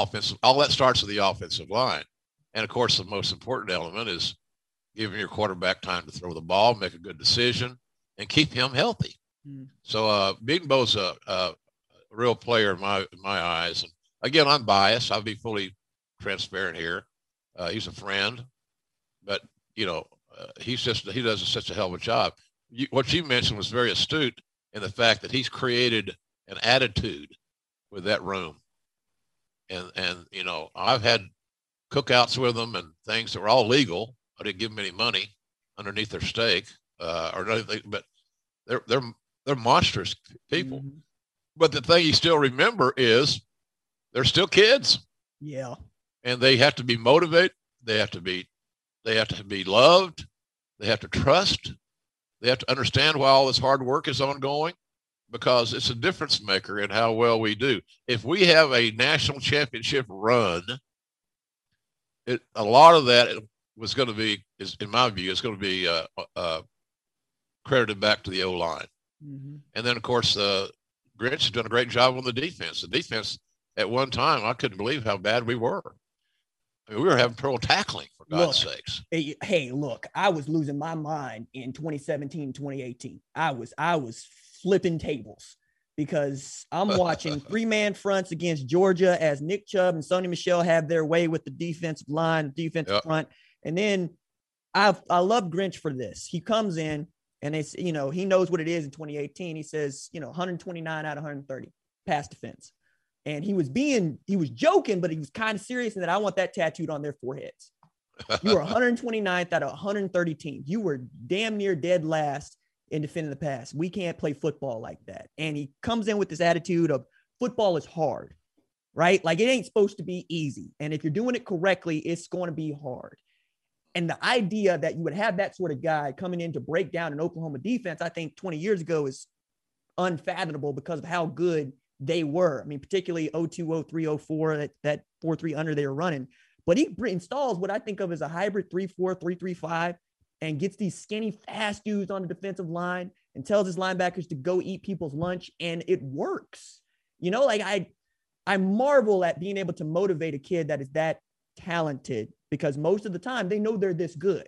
offensive, all that starts with the offensive line. And of course, the most important element is giving your quarterback time to throw the ball, make a good decision, and keep him healthy. Mm. So, uh, Bedenbaugh's a, a, real player in my in my eyes. And again, I'm biased. I'll be fully transparent here. Uh, he's a friend, you know, uh, he's just he does such a hell of a job. You, what you mentioned was very astute in the fact that he's created an attitude with that room and and you know I've had cookouts with them and things that were all legal. I didn't give them any money underneath their steak uh, or anything, but they're they're they're monstrous people. Mm-hmm. But the thing you still remember is they're still kids. Yeah, and they have to be motivated. They have to be they have to be loved. They have to trust. They have to understand why all this hard work is ongoing because it's a difference maker in how well we do. If we have a national championship run, it, a lot of that was going to be, is in my view, is going to be uh, uh, credited back to the O line. Mm-hmm. And then, of course, uh, Grinch has done a great job on the defense. The defense, at one time, I couldn't believe how bad we were. I mean, we were having trouble tackling, God's look, sakes. Eh, hey, hey, look, I was losing my mind in 2017, 2018. I was, I was flipping tables because I'm watching three man fronts against Georgia as Nick Chubb and Sony Michel have their way with the defensive line, defensive yep. front. And then I I love Grinch for this. He comes in and it's you know he knows what it is in 2018. He says you know 129 out of 130 pass defense, and he was being he was joking, but he was kind of serious in that I want that tattooed on their foreheads. You were 129th out of 130 teams. You were damn near dead last in defending the pass. We can't play football like that. And he comes in with this attitude of football is hard, right? Like it ain't supposed to be easy. And if you're doing it correctly, it's going to be hard. And the idea that you would have that sort of guy coming in to break down an Oklahoma defense, I think 20 years ago is unfathomable because of how good they were. I mean, particularly 02, 03, 04, that, that 4 3 under they were running. But he installs what I think of as a hybrid 3 4, 3 3 5 and gets these skinny, fast dudes on the defensive line and tells his linebackers to go eat people's lunch, and it works. You know, like I, I marvel at being able to motivate a kid that is that talented because most of the time they know they're this good,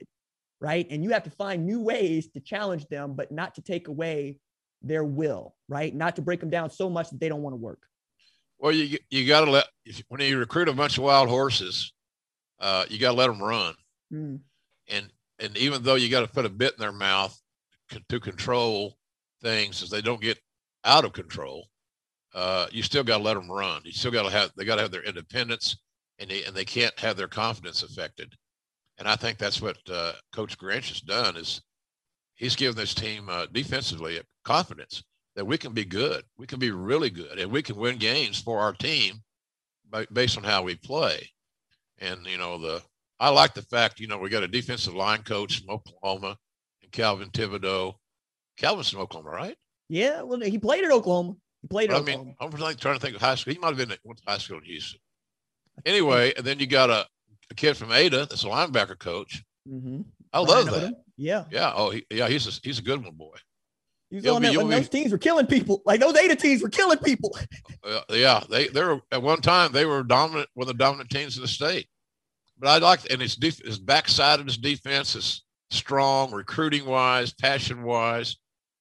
right? And you have to find new ways to challenge them, but not to take away their will, right? Not to break them down so much that they don't want to work. Well, you you got to let when you recruit a bunch of wild horses, uh, you got to let them run. Mm. And and even though you got to put a bit in their mouth to control things as they don't get out of control, uh, you still got to let them run. You still got to have they got to have their independence, and they and they can't have their confidence affected. And I think that's what uh, Coach Grinch has done is he's given this team uh, defensively confidence that we can be good, we can be really good, and we can win games for our team by, based on how we play. And you know the I like the fact, you know, we got a defensive line coach from Oklahoma and Calvin Thibodeaux. Calvin's from Oklahoma, right? Yeah, well, he played at Oklahoma. He played at I Oklahoma. mean, I'm trying to think of high school. He might have been at high school in Houston. Anyway, and then you got a, a kid from Ada that's a linebacker coach. Mm-hmm. I love that. Yeah. Yeah. Oh, he, yeah. He's a, he's a good one, boy. He was on that when those teams were killing people. Like those Ada teams were killing people. Uh, yeah, they they were at one time they were dominant, one of the dominant teams in the state. But I like and his def- his backside of his defense is strong, recruiting wise, passion wise.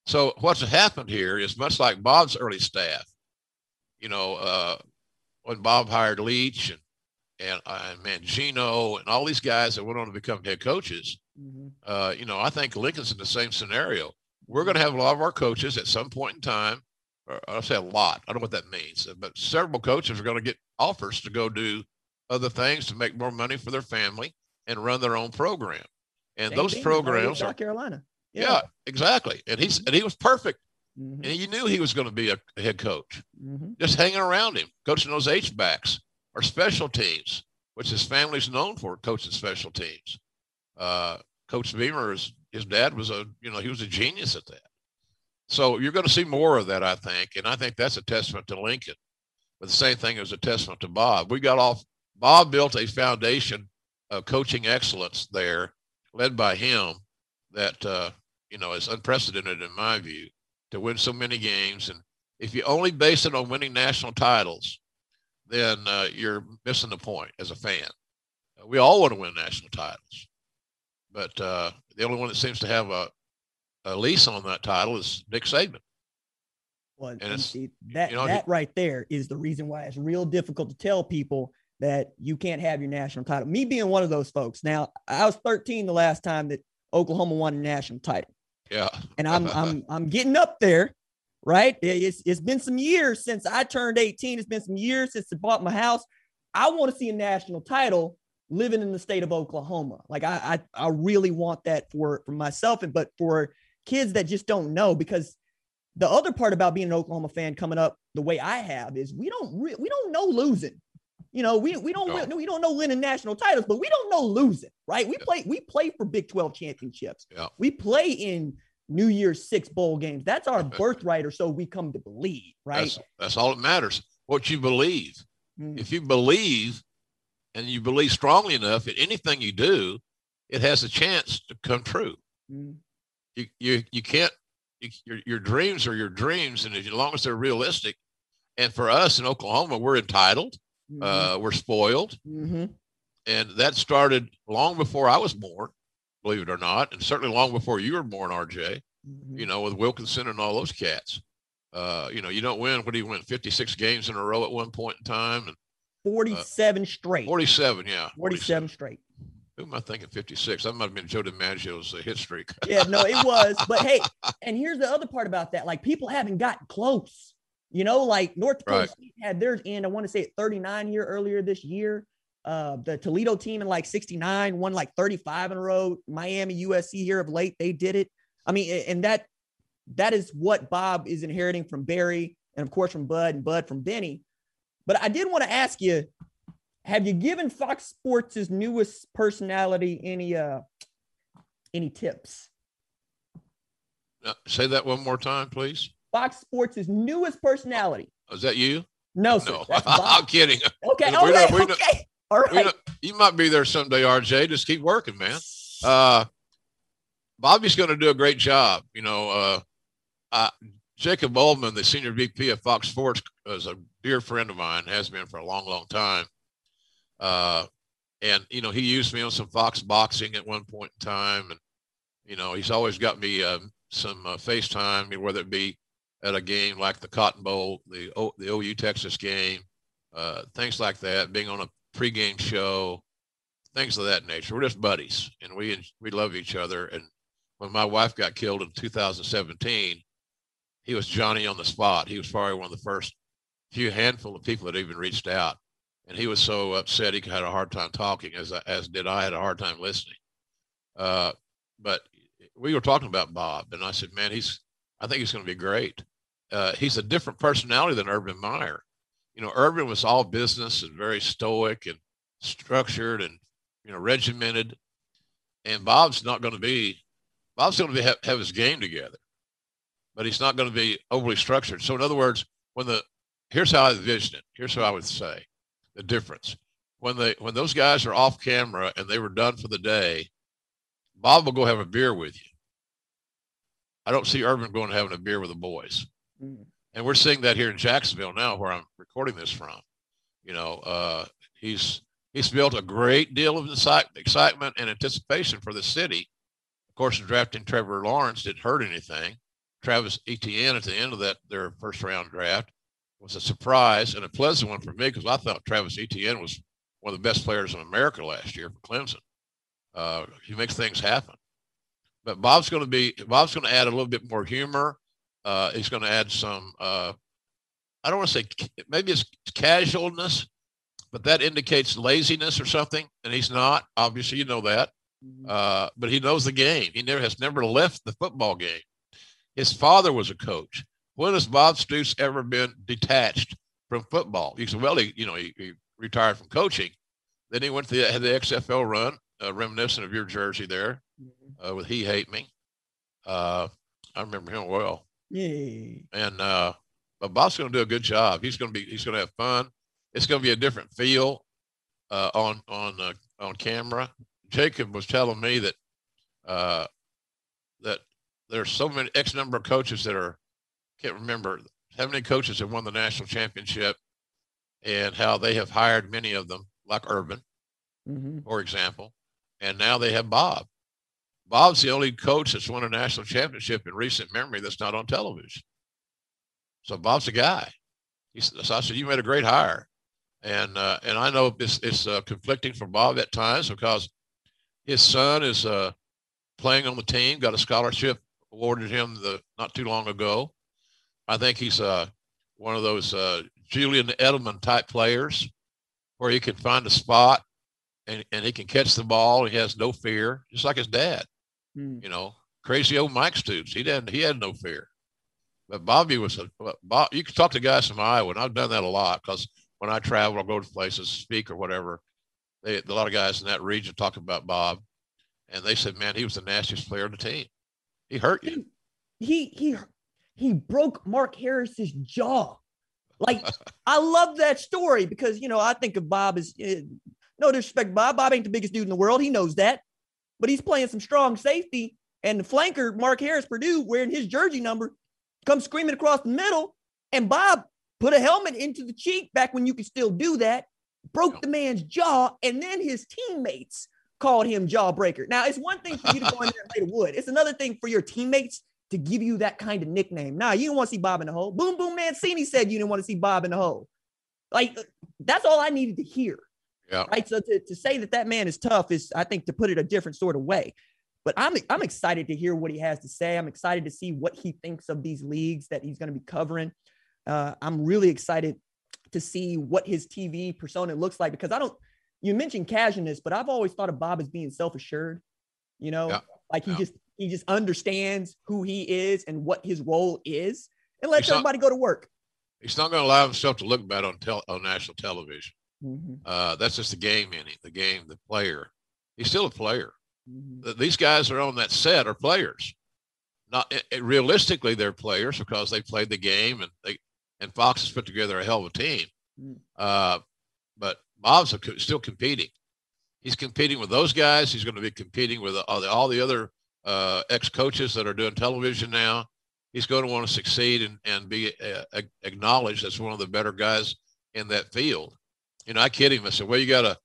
So what's happened here is much like Bob's early staff. You know, uh, when Bob hired Leach and and, uh, and Mangino and all these guys that went on to become head coaches, mm-hmm. uh, you know, I think Lincoln's in the same scenario. We're going to have a lot of our coaches at some point in time. I'll say a lot. I don't know what that means, but several coaches are going to get offers to go do other things to make more money for their family and run their own program. And Same those programs South Carolina. Yeah. yeah. exactly. And he's and he was perfect. Mm-hmm. And you knew he was going to be a, a head coach. Mm-hmm. Just hanging around him, coaching those H backs or special teams, which his family's known for, coaching special teams. Uh, Coach Beamer is his dad was a you know he was a genius at that. So you're going to see more of that, I think, and I think that's a testament to Lincoln. But the same thing is a testament to Bob. We got off. Bob built a foundation of coaching excellence there, led by him, that uh, you know is unprecedented in my view to win so many games. And if you only base it on winning national titles, then uh, you're missing the point as a fan. We all want to win national titles, but uh, the only one that seems to have a, a lease on that title is Nick Saban. Well, and, see, that you know, that right there is the reason why it's real difficult to tell people that you can't have your national title. Me being one of those folks. Now, I was 13 the last time that Oklahoma won a national title. Yeah. and I'm I'm I'm getting up there, right? It's it's been some years since I turned 18. It's been some years since I bought my house. I want to see a national title living in the state of Oklahoma. Like I I, I really want that for for myself and but for kids that just don't know because the other part about being an Oklahoma fan coming up the way I have is we don't re- we don't know losing. You know, we, we don't no. we don't know winning national titles, but we don't know losing, right? We yeah. play we play for Big 12 championships. Yeah. We play in New Year's Six bowl games. That's our birthright, or so we come to believe, right? That's, that's all that matters. What you believe. Mm. If you believe and you believe strongly enough in anything you do, it has a chance to come true. Mm. You, you, you can't, you, your, your dreams are your dreams. And as long as they're realistic, and for us in Oklahoma, we're entitled, mm-hmm. uh, we're spoiled. Mm-hmm. And that started long before I was born, believe it or not, and certainly long before you were born, RJ, mm-hmm. you know, with Wilkinson and all those cats. Uh, you know, you don't win. What do you win? 56 games in a row at one point in time. And 47 uh, straight. 47, yeah. 47, 47 straight. Who am I thinking? 56. That might have been Joe DiMaggio's uh, hit streak. yeah, no, it was. But hey, and here's the other part about that. Like people haven't gotten close. You know, like North Dakota right. State had theirs in, I want to say at 39 year earlier this year. Uh, the Toledo team in like 69 won like 35 in a row. Miami, USC here of late, they did it. I mean, and that that is what Bob is inheriting from Barry and of course from Bud and Bud from Benny. But I did want to ask you, have you given Fox Sports' newest personality any uh any tips? Uh, say that one more time, please. Fox Sports' newest personality. Oh, is that you? No, sir. No, I'm kidding. Okay, all right, not, okay. Not, all right. Not, you might be there someday, RJ. Just keep working, man. Uh, Bobby's going to do a great job. You know, uh, uh, Jacob Ullman, the senior VP of Fox Sports, is a dear friend of mine, has been for a long, long time. Uh, and you know, he used me on some Fox boxing at one point in time, and you know, he's always got me uh, some uh, FaceTime, whether it be at a game like the Cotton Bowl, the o, the OU Texas game, uh, things like that. Being on a pregame show, things of that nature. We're just buddies, and we we love each other. And when my wife got killed in 2017, he was Johnny on the spot. He was probably one of the first few handful of people that even reached out. And he was so upset he had a hard time talking, as as did I. Had a hard time listening. Uh, but we were talking about Bob, and I said, "Man, he's. I think he's going to be great. Uh, he's a different personality than Urban Meyer. You know, Urban was all business and very stoic and structured and you know regimented, and Bob's not going to be. Bob's going to be have, have his game together, but he's not going to be overly structured. So, in other words, when the here's how I envision it. Here's what I would say the difference. When they when those guys are off camera and they were done for the day, Bob will go have a beer with you. I don't see Urban going to having a beer with the boys. Mm. And we're seeing that here in Jacksonville now, where I'm recording this from. You know, uh, he's he's built a great deal of excitement and anticipation for the city. Of course, drafting Trevor Lawrence didn't hurt anything. Travis Etienne at the end of that their first round draft was a surprise and a pleasant one for me because I thought Travis Etienne was one of the best players in America last year for Clemson. Uh, he makes things happen. But Bob's going to be Bob's going to add a little bit more humor. Uh, he's going to add some. Uh, I don't want to say maybe it's casualness, but that indicates laziness or something, and he's not. Obviously, you know that. Mm-hmm. Uh, but he knows the game. He never has never left the football game. His father was a coach. When has Bob Stoops ever been detached from football? He said, well, he, you know, he, he retired from coaching. Then he went to the, had the XFL run, uh, reminiscent of your jersey there mm-hmm. uh, with He Hate Me. Uh, I remember him well. Yay. And uh, but Bob's going to do a good job. He's going to be he's going to have fun. It's going to be a different feel uh, on on uh, on camera. Jacob was telling me that uh, that there's so many X number of coaches that are can't remember how many coaches have won the national championship and how they have hired many of them, like Urban, mm-hmm. for example. And now they have Bob. Bob's the only coach that's won a national championship in recent memory that's not on television. So Bob's a guy. He, so I said, you made a great hire. And uh, and I know it's, it's uh, conflicting for Bob at times because his son is uh, playing on the team, got a scholarship awarded him the not too long ago. I think he's uh, one of those uh, Julian Edelman type players where he can find a spot and, and he can catch the ball. He has no fear, just like his dad. Hmm. You know, crazy old Mike Stoops. He didn't. He had no fear. But Bobby was a Bob. You can talk to guys from Iowa, and I've done that a lot because when I travel I'll go to places, speak or whatever, they, a lot of guys in that region talk about Bob, and they said, "Man, he was the nastiest player on the team." He hurt you. He he he broke Mark Harris's jaw. Like I love that story because you know I think of Bob as uh, no disrespect, Bob. Bob ain't the biggest dude in the world. He knows that, but he's playing some strong safety. And the flanker, Mark Harris, Purdue, wearing his jersey number, comes screaming across the middle, and Bob put a helmet into the cheek back when you could still do that. Broke the man's jaw, and then his teammates called him Jawbreaker. Now, it's one thing for you to go in there and lay the wood. It's another thing for your teammates to give you that kind of nickname. Now, you don't want to see Bob in the hole. Boom Boom Mancini said you didn't want to see Bob in the hole. Like, that's all I needed to hear. Yeah. Right. So to, to say that that man is tough is, I think, to put it a different sort of way. But I'm I'm excited to hear what he has to say. I'm excited to see what he thinks of these leagues that he's going to be covering. Uh, I'm really excited to see what his TV persona looks like because I don't you mentioned casualness, but I've always thought of Bob as being self-assured. You know, yeah. like he yeah. just he just understands who he is and what his role is, and lets everybody go to work. He's not going to allow himself to look bad on tel- on national television. Mm-hmm. Uh, that's just the game in it, the game, the player. He's still a player. Mm-hmm. These guys are on that set are players. Not it, it, realistically, they're players because they played the game and they and Fox has put together a hell of a team. Mm-hmm. Uh, but Bob's still competing. He's competing with those guys. He's going to be competing with all the, all the other uh, ex coaches that are doing television now. He's going to want to succeed and, and be uh, acknowledged as one of the better guys in that field. You know, I kid him. I said, well, you got to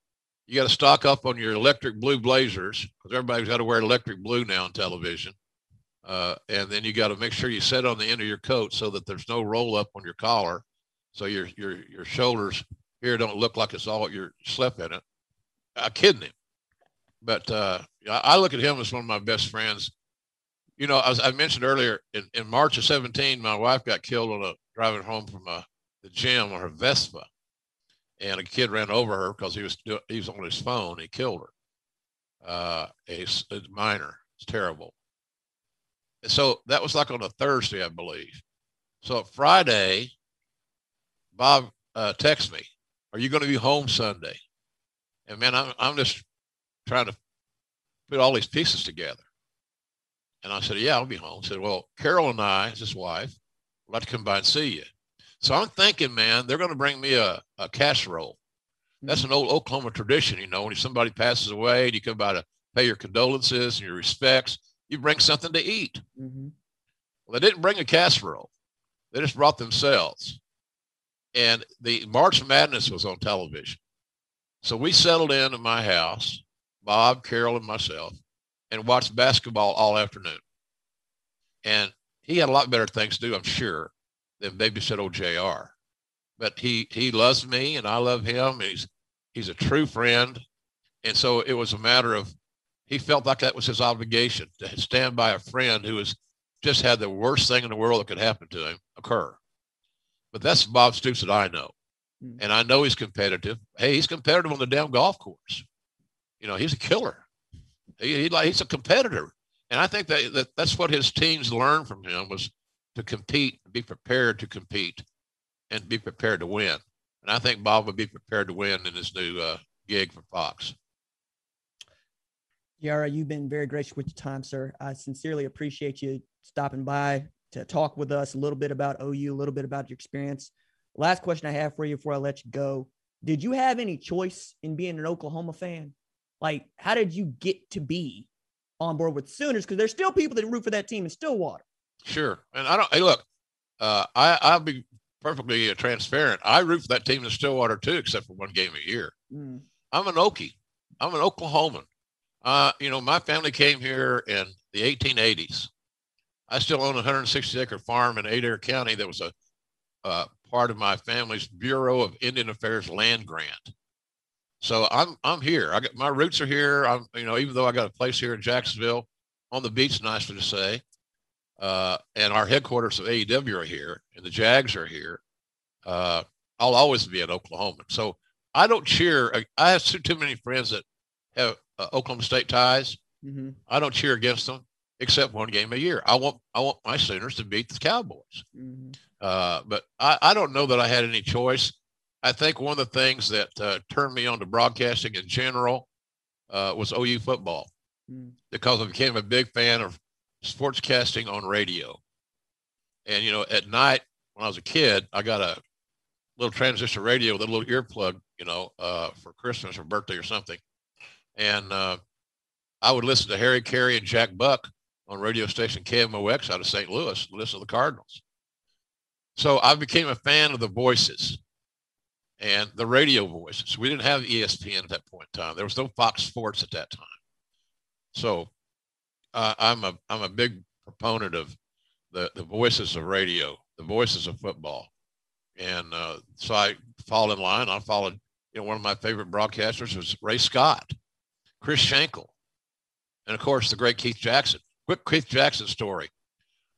you got to stock up on your electric blue blazers because everybody's got to wear electric blue now on television. Uh, and then you got to make sure you set on the end of your coat so that there's no roll up on your collar, so your your your shoulders here don't look like it's all your slip in it. I'm kidding him. But uh, I look at him as one of my best friends. You know, as I mentioned earlier, in, in March of 17, my wife got killed on a driving home from a, uh, the gym on her Vespa. And a kid ran over her because he was he was on his phone. He killed her. Uh, minor. It's terrible. And so that was like on a Thursday, I believe. So Friday, Bob uh, texted me are you going to be home Sunday? And man, I'm, I'm just trying to put all these pieces together. And I said, yeah, I'll be home. He said, well, Carol and I, his wife, would like to come by and see you. So I'm thinking, man, they're going to bring me a, a casserole. That's an old Oklahoma tradition, you know, when somebody passes away and you come by to pay your condolences and your respects, you bring something to eat. Mm-hmm. Well, they didn't bring a casserole; they just brought themselves. And the March Madness was on television, so we settled in at my house, Bob, Carol, and myself, and watched basketball all afternoon. And he had a lot better things to do, I'm sure, than babysit old JR. But he he loves me and I love him. He's he's a true friend. And so it was a matter of he felt like that was his obligation to stand by a friend who has just had the worst thing in the world that could happen to him occur. But that's Bob Stoops that I know. Mm-hmm. And I know he's competitive. Hey, he's competitive on the damn golf course. You know, he's a killer. He, he like he's a competitor. And I think that, that that's what his teams learned from him was to compete, be prepared to compete, and be prepared to win. And I think Bob would be prepared to win in his new uh, gig for Fox. JR, you've been very gracious with your time, sir. I sincerely appreciate you stopping by to talk with us a little bit about OU, a little bit about your experience. Last question I have for you before I let you go. Did you have any choice in being an Oklahoma fan? Like, how did you get to be on board with Sooners? Because there's still people that root for that team in Stillwater. Sure. And I don't, hey, look, uh, I, I'll be perfectly uh, transparent. I root for that team in Stillwater too, except for one game a year. Mm. I'm an Okie. I'm an Oklahoman. Uh, you know, my family came here in the 1880s. I still own a 160 acre farm in Adair County that was a uh, part of my family's Bureau of Indian Affairs land grant. So I'm I'm here. I got my roots are here. I'm you know even though I got a place here in Jacksonville on the beach, nicely to say, uh, and our headquarters of AEW are here, and the Jags are here. Uh, I'll always be an Oklahoma. So I don't cheer. I have too, too many friends that have uh, Oklahoma State ties. Mm-hmm. I don't cheer against them except one game a year. I want I want my Sooners to beat the Cowboys. Mm-hmm. Uh, but I, I don't know that I had any choice. I think one of the things that uh, turned me on to broadcasting in general uh, was OU football mm-hmm. because I became a big fan of sportscasting on radio. And you know, at night when I was a kid, I got a little transistor radio with a little earplug, you know, uh, for Christmas or birthday or something. And uh, I would listen to Harry Caray and Jack Buck on radio station KMOX out of St. Louis, listen to the Cardinals. So I became a fan of the voices and the radio voices. We didn't have ESPN at that point in time. There was no Fox Sports at that time. So uh, I'm a I'm a big proponent of the the voices of radio, the voices of football, and uh, so I fall in line. I followed. You know, one of my favorite broadcasters was Ray Scott, Chris Schenkel, and of course the great Keith Jackson. Quick Keith Jackson story.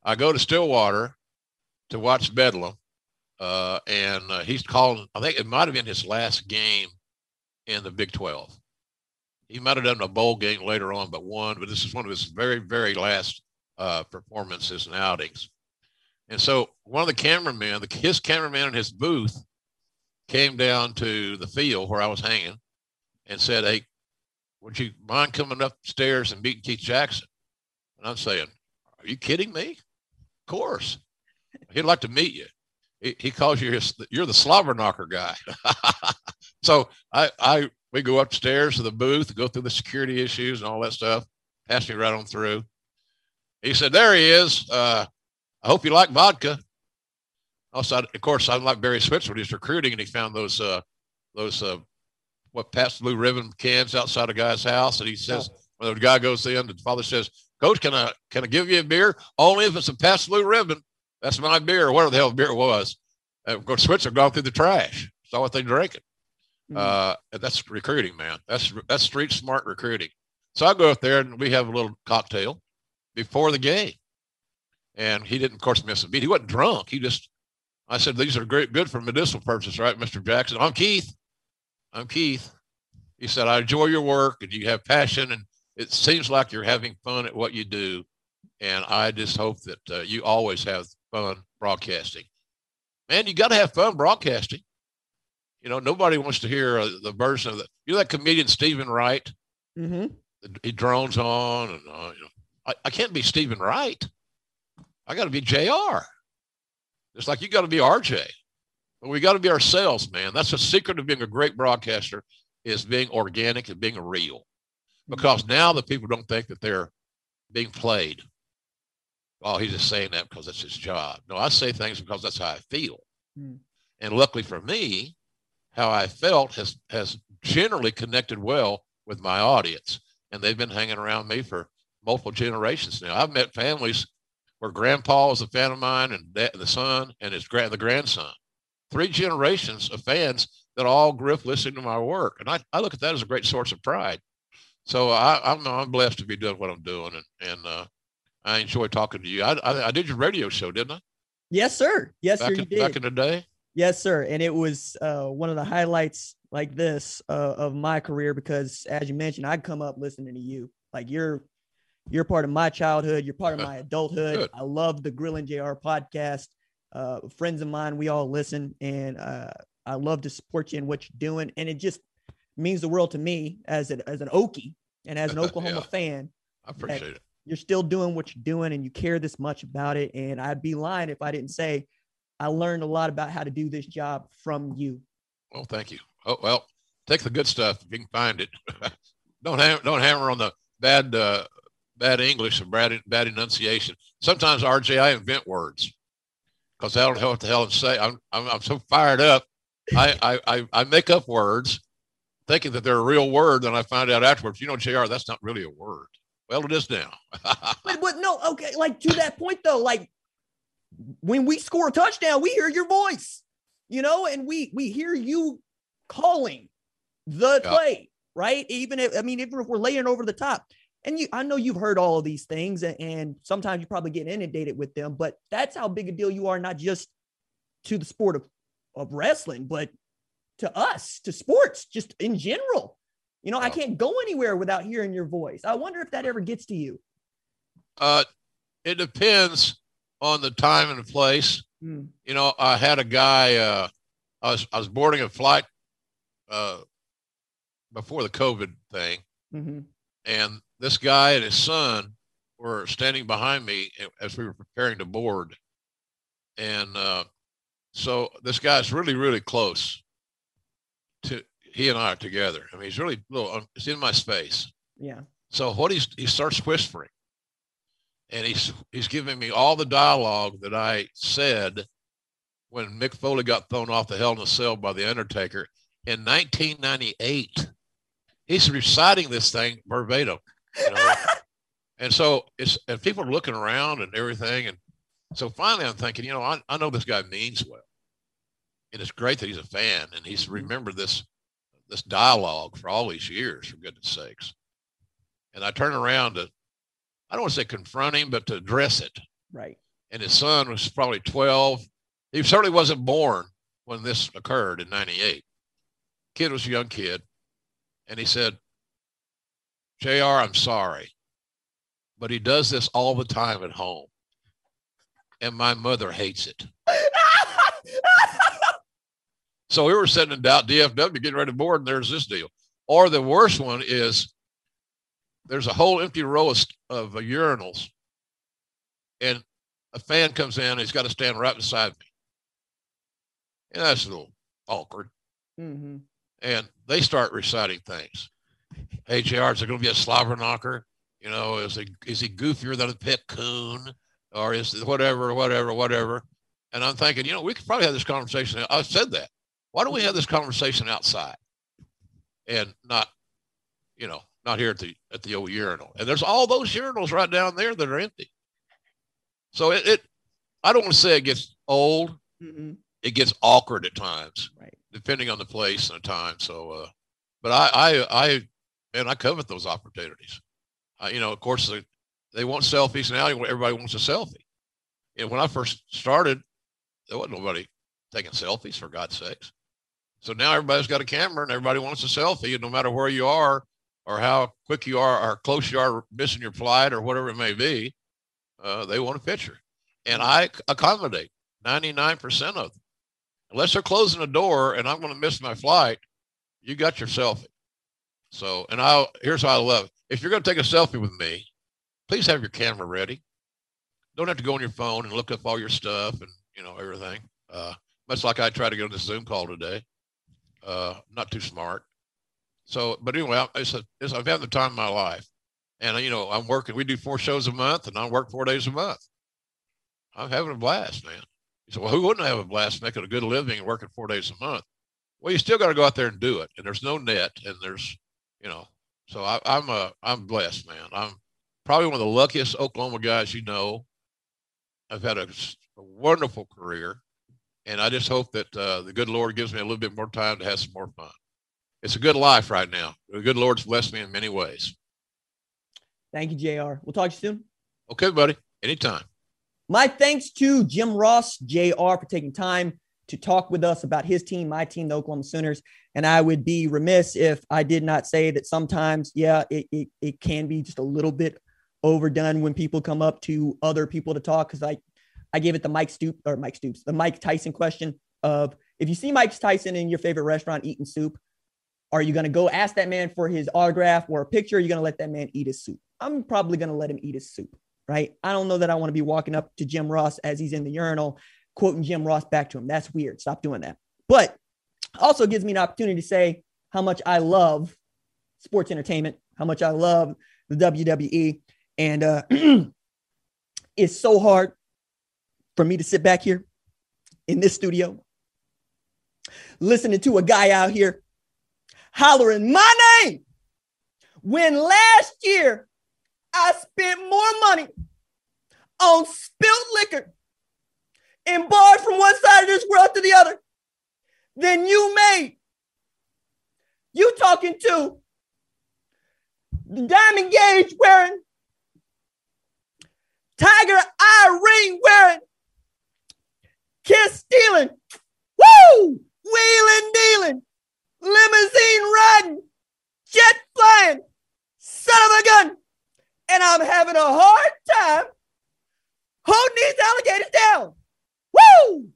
I go to Stillwater to watch Bedlam, uh, and uh, he's calling. I think it might have been his last game in the Big Twelve. He might have done a bowl game later on, but one, But this is one of his very, very last uh, performances and outings. And so one of the cameramen, the, his cameraman in his booth, came down to the field where I was hanging and said, "Hey, would you mind coming upstairs and beating Keith Jackson?" And I'm saying, "Are you kidding me? Of course. He'd like to meet you." He, he calls you his, you're the slobber knocker guy. so I, I we go upstairs to the booth, go through the security issues and all that stuff. Passed me right on through. He said, "There he is. Uh, I hope you like vodka." Also, of course, I'm like Barry Switzer when he's recruiting, and he found those uh, those uh, what Pabst Blue Ribbon cans outside a guy's house, and he says oh. when the guy goes in, the father says, "Coach, can I can I give you a beer? Only if it's a Pabst Blue Ribbon. That's my beer, whatever the hell the beer was." And of course, Switzer gone through the trash. Saw what they drinking. Mm-hmm. Uh, that's recruiting, man. That's that's street smart recruiting. So I go up there and we have a little cocktail before the game, and he didn't, of course, miss a beat. He wasn't drunk. He just, I said, these are great, good for medicinal purposes, right, Mister Jackson? I'm Keith. I'm Keith. He said, I enjoy your work and you have passion, and it seems like you're having fun at what you do, and I just hope that uh, you always have fun broadcasting. Man, you got to have fun broadcasting. You know, nobody wants to hear uh, the version of the. You know that comedian Steven Wright. Mm-hmm. He drones on, and uh, you know, I, I can't be Steven Wright. I got to be Jr. It's like you got to be RJ. But we got to be ourselves, man. That's the secret of being a great broadcaster is being organic and being real. Because now the people don't think that they're being played. Oh, he's just saying that because that's his job. No, I say things because that's how I feel. Mm. And luckily for me, how I felt has has generally connected well with my audience, and they've been hanging around me for multiple generations now. I've met families where grandpa was a fan of mine, and the son and his grand the grandson, three generations of fans that all grew up listening to my work, and I, I look at that as a great source of pride. So I, I'm I'm blessed to be doing what I'm doing, and and uh, I enjoy talking to you. I, I, I did your radio show, didn't I? Yes, sir. Yes, back sir. In, you did. Back in the day. Yes, sir. And it was uh, one of the highlights like this uh, of my career because, as you mentioned, I'd come up listening to you. Like you're you're part of my childhood. You're part of my adulthood. Good. I love the Grilling JR podcast. Uh, friends of mine, we all listen, and uh, I love to support you in what you're doing. And it just means the world to me as an as an Okie and as an Oklahoma Yeah. fan. I appreciate it. You're still doing what you're doing, and you care this much about it. And I'd be lying if I didn't say I learned a lot about how to do this job from you. Well, thank you. Oh well, take the good stuff if you can find it. don't don't hammer on the bad uh, bad English and bad bad enunciation. Sometimes RJ, I invent words because I don't know what the hell to say. I'm I'm, I'm so fired up. I, I I I make up words, thinking that they're a real word. Then I find out afterwards, you know, Jr. That's not really a word. Well, it is now. But, but no, okay, like to that point though, like when we score a touchdown, we hear your voice, you know, and we we hear you calling the Yeah. play, right? Even if I mean, even if we're laying over the top. And you, I know you've heard all of these things, and, and sometimes you probably get inundated with them, but that's how big a deal you are, not just to the sport of, of wrestling, but to us, to sports, just in general. You know, I can't go anywhere without hearing your voice. I wonder if that ever gets to you. uh, it depends on the time and the place. Mm. you know, I had a guy. Uh, I was I was boarding a flight uh, before the COVID thing, hmm and this guy and his son were standing behind me as we were preparing to board, and uh, so this guy's really really close to he and I are together. I mean, he's really little. Um, it's in my space. Yeah. So what he's he starts whispering, and he's he's giving me all the dialogue that I said when Mick Foley got thrown off the Hell in a Cell by the Undertaker in 1998. He's reciting this thing verbatim, you know? and so it's and people are looking around and everything, and so finally I'm thinking, you know, I, I know this guy means well, and it's great that he's a fan and he's mm-hmm. remembered this this dialogue for all these years, for goodness sakes. And I turn around to, I don't want to say confront him, but to address it. Right. And his son was probably 12. He certainly wasn't born when this occurred in 98. Kid was a young kid. And he said, JR, I'm sorry, but he does this all the time at home. And my mother hates it. So we were sitting in doubt DFW getting ready to board, and there's this deal. Or the worst one is there's a whole empty row of, of urinals, and a fan comes in, and he's got to stand right beside me. And that's a little awkward. hmm And they start reciting things. Hey, JR, is there going to be a slobber knocker? You know, is he, is he goofier than a pit coon? Or is it whatever, whatever, whatever? And I'm thinking, you know, we could probably have this conversation. I said that. Why don't we have this conversation outside and not, you know, not here at the at the old urinal? And there's all those urinals right down there that are empty. So it, it I don't want to say it gets old. hmm It gets awkward at times Right. depending on the place and the time. So, uh, but I, I, I, man, I covet those opportunities. Uh, you know, of course, they, they want selfies now. Everybody wants a selfie. And when I first started, there wasn't nobody taking selfies for God's sakes. So now everybody's got a camera and everybody wants a selfie. And no matter where you are or how quick you are or close you are missing your flight or whatever it may be, uh, they want a picture. And I accommodate 99% of them unless they're closing the door and I'm going to miss my flight, you got your selfie. So, and I'll, here's how I love it. If you're going to take a selfie with me, please have your camera ready. Don't have to go on your phone and look up all your stuff and, you know, everything. Uh, much like I tried to get on this Zoom call today. Uh, not too smart. So, but anyway, it's a, it's, I've had the time of my life. And, you know, I'm working, we do four shows a month and I work four days a month. I'm having a blast, man. He said, well, who wouldn't have a blast making a good living and working four days a month? Well, you still got to go out there and do it. And there's no net and there's, you know, so I, I'm a, I'm blessed, man. I'm probably one of the luckiest Oklahoma guys you know. I've had a, a wonderful career. And I just hope that uh, the good Lord gives me a little bit more time to have some more fun. It's a good life right now. The good Lord's blessed me in many ways. Thank you, JR. We'll talk to you soon. Okay, buddy. Anytime. My thanks to Jim Ross, JR, for taking time to talk with us about his team, my team, the Oklahoma Sooners. And I would be remiss if I did not say that sometimes, yeah, it, it, it can be just a little bit overdone when people come up to other people to talk. Cause I, I gave it the Mike Stoop or Mike Stoops, the Mike Tyson question of if you see Mike Tyson in your favorite restaurant eating soup, are you going to go ask that man for his autograph or a picture? Or are you going to let that man eat his soup? I'm probably going to let him eat his soup right? I don't know that I want to be walking up to Jim Ross as he's in the urinal, quoting Jim Ross back to him. That's weird. Stop doing that. But also gives me an opportunity to say how much I love sports entertainment, how much I love the WWE. And uh, it's so hard for me to sit back here in this studio listening to a guy out here hollering my name when last year I spent more money on spilled liquor and bars from one side of this world to the other than you made. You talking to the diamond gauge wearing, tiger eye ring wearing, kiss stealing, woo, wheeling dealing, limousine riding, jet flying, son of a gun and I'm having a hard time holding these alligators down. Woo!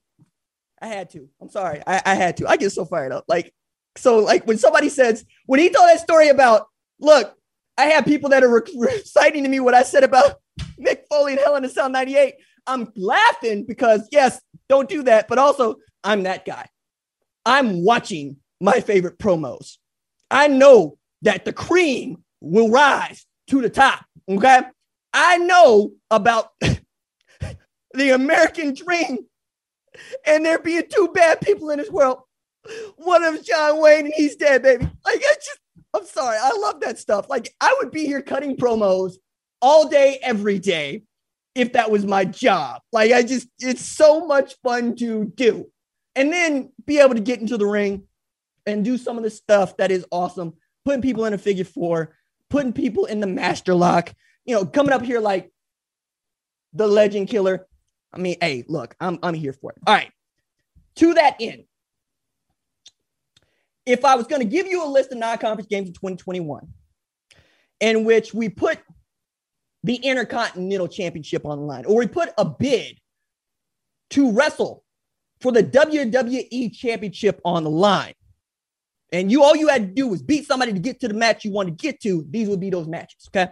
I had to. I'm sorry. I, I had to. I get so fired up. Like, so like when somebody says, when he told that story about, look, I have people that are reciting to me what I said about Mick Foley and Hell in a Cell 98. I'm laughing because yes, don't do that. But also I'm that guy. I'm watching my favorite promos. I know that the cream will rise to the top. Okay. I know about the American dream and there being two bad people in this world. One of John Wayne and he's dead, baby. Like, I just, I'm sorry. I love that stuff. Like, I would be here cutting promos all day, every day if that was my job. Like, I just, it's so much fun to do. And then be able to get into the ring and do some of the stuff that is awesome, putting people in a figure four, putting people in the master lock, you know, coming up here like the legend killer. I mean, hey, look, I'm I'm here for it. All right. To that end, if I was going to give you a list of non-conference games in 2021, in which we put the Intercontinental Championship on the line, or we put a bid to wrestle for the WWE Championship on the line, and you all you had to do was beat somebody to get to the match you want to get to, these would be those matches. Okay.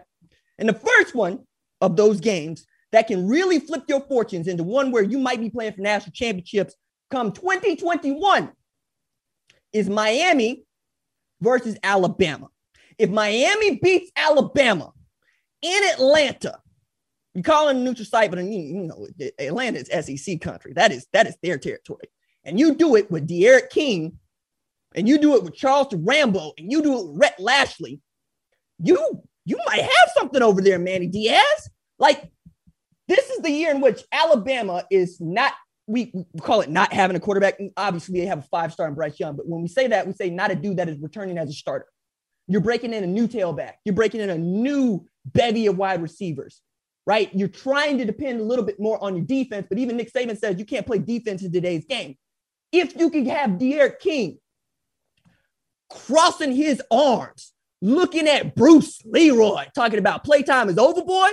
And the first one of those games that can really flip your fortunes into one where you might be playing for national championships come 2021 is Miami versus Alabama. If Miami beats Alabama in Atlanta, you call it a neutral site, but you know Atlanta is SEC country. That is that is their territory, and you do it with D'Eriq King and you do it with Charles Rambo and you do it with Rhett Lashlee. you you might have something over there, Manny Diaz. Like this is the year in which Alabama is not. We, we call it not having a quarterback. Obviously, they have a five star in Bryce Young, but when we say that, we say not a dude that is returning as a starter. You're breaking in a new tailback. You're breaking in a new bevy of wide receivers, right? You're trying to depend a little bit more on your defense, but even Nick Saban says you can't play defense in today's game. If you can have D'Eriq King, crossing his arms, looking at Bruce Leroy, talking about playtime is over, boy.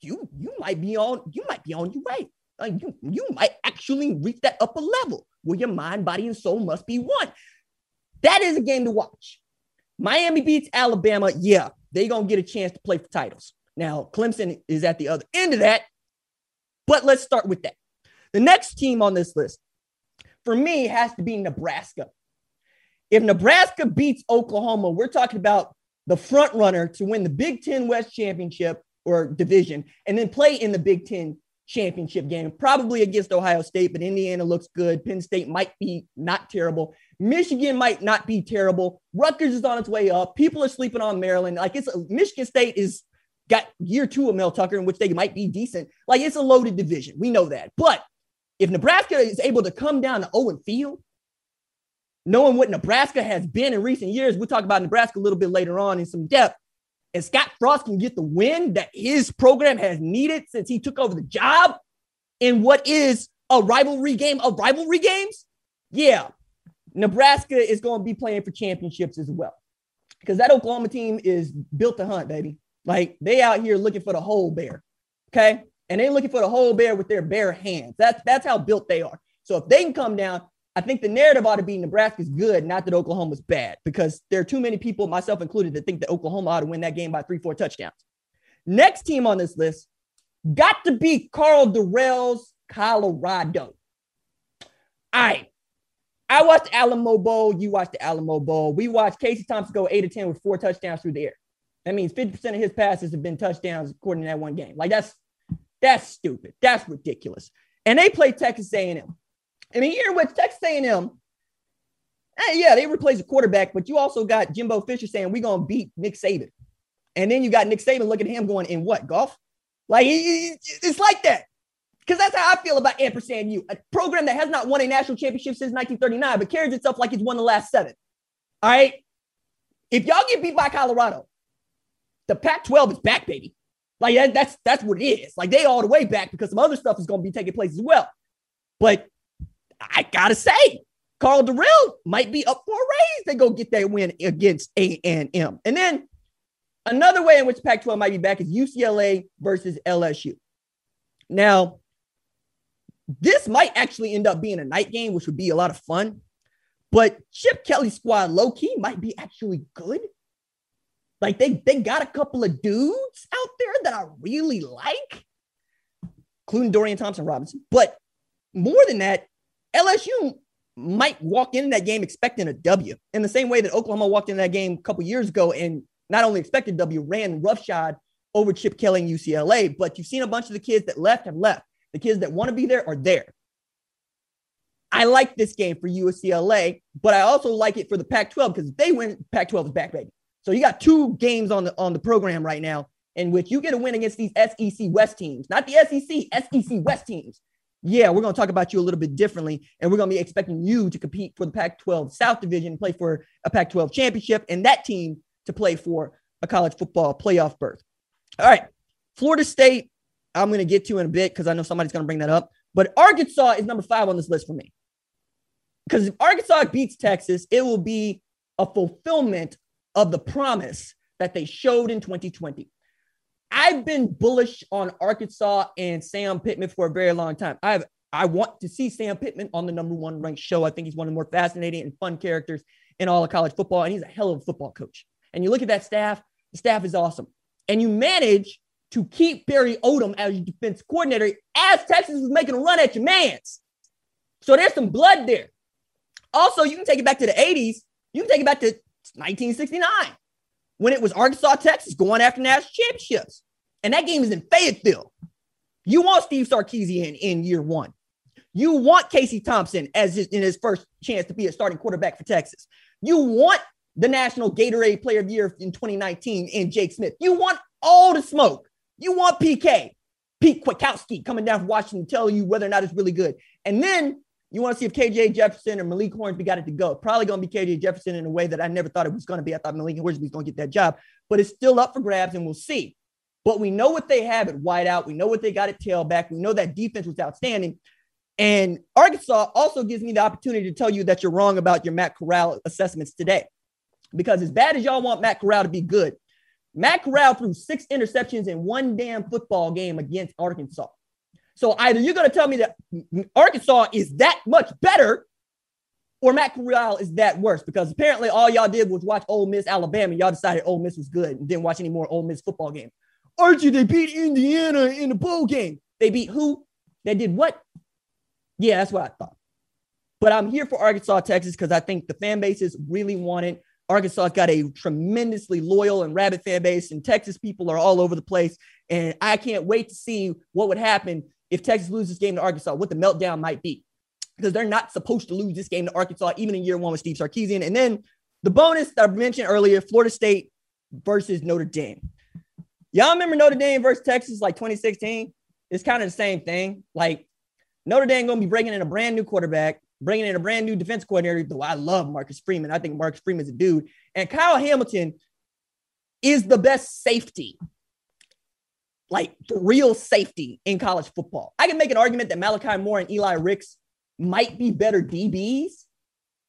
You you might be on you might be on your way. Like you you might actually reach that upper level where your mind, body, and soul must be one. That is a game to watch. Miami beats Alabama. Yeah, they're gonna get a chance to play for titles. Now, Clemson is at the other end of that, but let's start with that. The next team on this list for me has to be Nebraska. If Nebraska beats Oklahoma, we're talking about the front runner to win the Big Ten West Championship or division and then play in the Big Ten championship game, probably against Ohio State, but Indiana looks good. Penn State might be not terrible. Michigan might not be terrible. Rutgers is on its way up. People are sleeping on Maryland. Like it's Michigan State is got year two of Mel Tucker, in which they might be decent. Like it's a loaded division. We know that. But if Nebraska is able to come down to Owen Field, knowing what Nebraska has been in recent years, we'll talk about Nebraska a little bit later on in some depth. And Scott Frost can get the win that his program has needed since he took over the job in what is a rivalry game of rivalry games. Yeah, Nebraska is going to be playing for championships as well. Because that Oklahoma team is built to hunt, baby. Like they out here looking for the whole bear. Okay. And they looking for the whole bear with their bare hands. That's that's how built they are. So if they can come down, I think the narrative ought to be Nebraska's good, not that Oklahoma's bad, because there are too many people, myself included, that think that Oklahoma ought to win that game by three, four touchdowns. Next team on this list got to be Karl Dorrell's Colorado. Right. I watched Alamo Bowl. You watched the Alamo Bowl. We watched Casey Thompson go eight to 10 with four touchdowns through the air. That means 50% of his passes have been touchdowns according to that one game. Like that's that's stupid. That's ridiculous. And they play Texas A&M. In a year with Texas A&M, eh, yeah, they replaced the quarterback, but you also got Jimbo Fisher saying we're gonna beat Nick Saban. And then you got Nick Saban looking at him going, in what, golf? Like it's like that. Because that's how I feel about Ampersand U, a program that has not won a national championship since 1939, but carries itself like it's won the last seven. All right. If y'all get beat by Colorado, the Pac-12 is back, baby. Like that, that's that's what it is. Like they all the way back because some other stuff is going to be taking place as well. But I gotta say, Karl Dorrell might be up for a raise. They go get that win against A and M, and then another way in which Pac-12 might be back is UCLA versus LSU. Now, this might actually end up being a night game, which would be a lot of fun. But Chip Kelly's squad, low key, might be actually good. Like they they got a couple of dudes out there that I really like, including Dorian Thompson Robinson. But more than that, LSU might walk in that game expecting a W in the same way that Oklahoma walked in that game a couple years ago and not only expected W, ran roughshod over Chip Kelly and UCLA. But you've seen a bunch of the kids that left have left. The kids that want to be there are there. I like this game for UCLA, but I also like it for the Pac-12 because if they win, Pac-12 is back, baby. So you got two games on the on the program right now in which you get a win against these SEC West teams, not the SEC, SEC West teams. Yeah, we're going to talk about you a little bit differently, and we're going to be expecting you to compete for the Pac-12 South Division, play for a Pac-12 championship, and that team to play for a college football playoff berth. All right, Florida State I'm going to get to in a bit because I know somebody's going to bring that up. But Arkansas is number five on this list for me. Because if Arkansas beats Texas, it will be a fulfillment of the promise that they showed in 2020. I've been bullish on Arkansas and Sam Pittman for a very long time. I've I want to see Sam Pittman on the number one ranked show. I think he's one of the more fascinating and fun characters in all of college football, and he's a hell of a football coach. And you look at that staff, the staff is awesome. And you manage to keep Barry Odom as your defense coordinator as Texas was making a run at your mans. So there's some blood there. Also, you can take it back to the 80s. You can take it back to 1969 when it was Arkansas, Texas going after national championships. And that game is in Fayetteville. You want Steve Sarkisian in year one. You want Casey Thompson as his, in his first chance to be a starting quarterback for Texas. You want the National Gatorade Player of the Year in 2019 in Jake Smith. You want all the smoke. You want PK, Pete Kwiatkowski coming down from Washington to tell you whether or not it's really good. And then you want to see if KJ Jefferson or Malik Hornsby got it to go. Probably going to be KJ Jefferson in a way that I never thought it was going to be. I thought Malik Hornsby was going to get that job, but it's still up for grabs and we'll see. But we know what they have at wideout. We know what they got at tailback. We know that defense was outstanding. And Arkansas also gives me the opportunity to tell you that you're wrong about your Matt Corral assessments today. Because as bad as y'all want Matt Corral to be good, Matt Corral threw six interceptions in one damn football game against Arkansas. So either you're going to tell me that Arkansas is that much better or Matt Corral is that worse because apparently all y'all did was watch Ole Miss Alabama. Y'all decided Ole Miss was good and didn't watch any more Ole Miss football game. Archie, they beat Indiana in the bowl game. They beat who? They did what? Yeah, that's what I thought. But I'm here for Arkansas, Texas, because I think the fan bases really want it. Arkansas got a tremendously loyal and rabid fan base, and Texas people are all over the place. And I can't wait to see what would happen if Texas loses this game to Arkansas, what the meltdown might be. Because they're not supposed to lose this game to Arkansas, even in year one with Steve Sarkisian. And then the bonus that I mentioned earlier, Florida State versus Notre Dame. Y'all remember Notre Dame versus Texas like 2016? It's kind of the same thing. Like Notre Dame going to be bringing in a brand new quarterback, bringing in a brand new defense coordinator. Though I love Marcus Freeman. I think Marcus Freeman is a dude. And Kyle Hamilton is the best safety, like the real safety in college football. I can make an argument that Malachi Moore and Eli Ricks might be better DBs,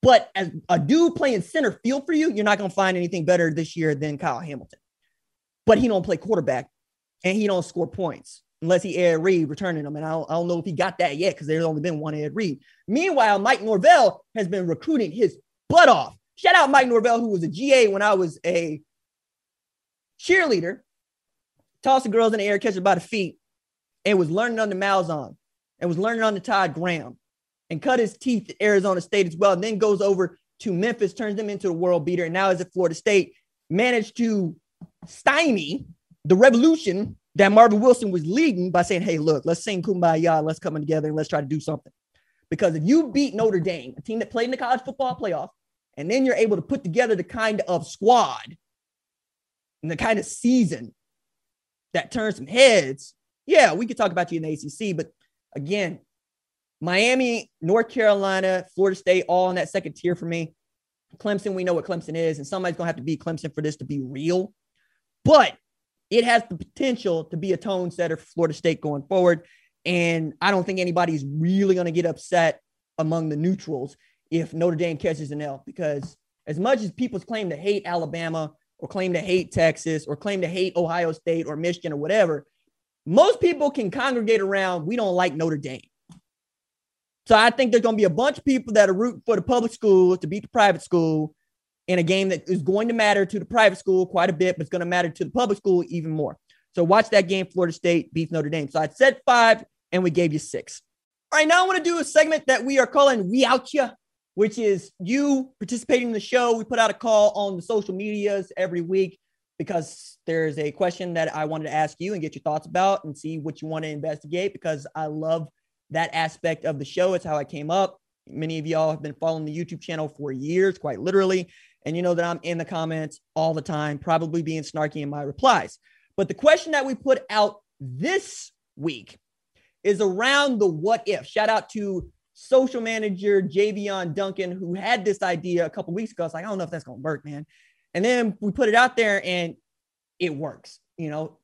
but as a dude playing center field for you, you're not going to find anything better this year than Kyle Hamilton. But he don't play quarterback and he don't score points unless he Ed Reed returning them. And I don't, I don't know if he got that yet because there's only been one Ed Reed. Meanwhile, Mike Norvell has been recruiting his butt off. Shout out Mike Norvell, who was a GA when I was a cheerleader, tossing girls in the air, catching by the feet, and was learning under Malzahn and was learning under Todd Graham and cut his teeth at Arizona State as well. And then goes over to Memphis, turns them into a world beater, and now is at Florida State. Managed to stymie the revolution that Marvin Wilson was leading by saying, "Hey, look, let's sing kumbaya, let's come together and let's try to do something." Because if you beat Notre Dame, a team that played in the college football playoff, and then you're able to put together the kind of squad and the kind of season that turns some heads, yeah, we could talk about you in the ACC. But again, Miami, North Carolina, Florida State, all in that second tier for me. Clemson, we know what Clemson is, and somebody's going to have to beat Clemson for this to be real. But it has the potential to be a tone setter for Florida State going forward. And I don't think anybody's really going to get upset among the neutrals if Notre Dame catches an L, because as much as people claim to hate Alabama or claim to hate Texas or claim to hate Ohio State or Michigan or whatever, most people can congregate around we don't like Notre Dame. So I think there's going to be a bunch of people that are rooting for the public school to beat the private school in a game that is going to matter to the private school quite a bit, but it's going to matter to the public school even more. So watch that game, Florida State beats Notre Dame. So I said five, and we gave you six. All right, now I want to do a segment that we are calling We Out Ya, which is you participating in the show. We put out a call on the social medias every week because there's a question that I wanted to ask you and get your thoughts about and see what you want to investigate because I love that aspect of the show. It's how I came up. Many of y'all have been following the YouTube channel for years, quite literally. And you know that I'm in the comments all the time, probably being snarky in my replies. But the question that we put out this week is around the what if. Shout out to social manager Javion Duncan, who had this idea a couple weeks ago. It's like, I don't know if that's going to work, man. And then we put it out there and it works. You know,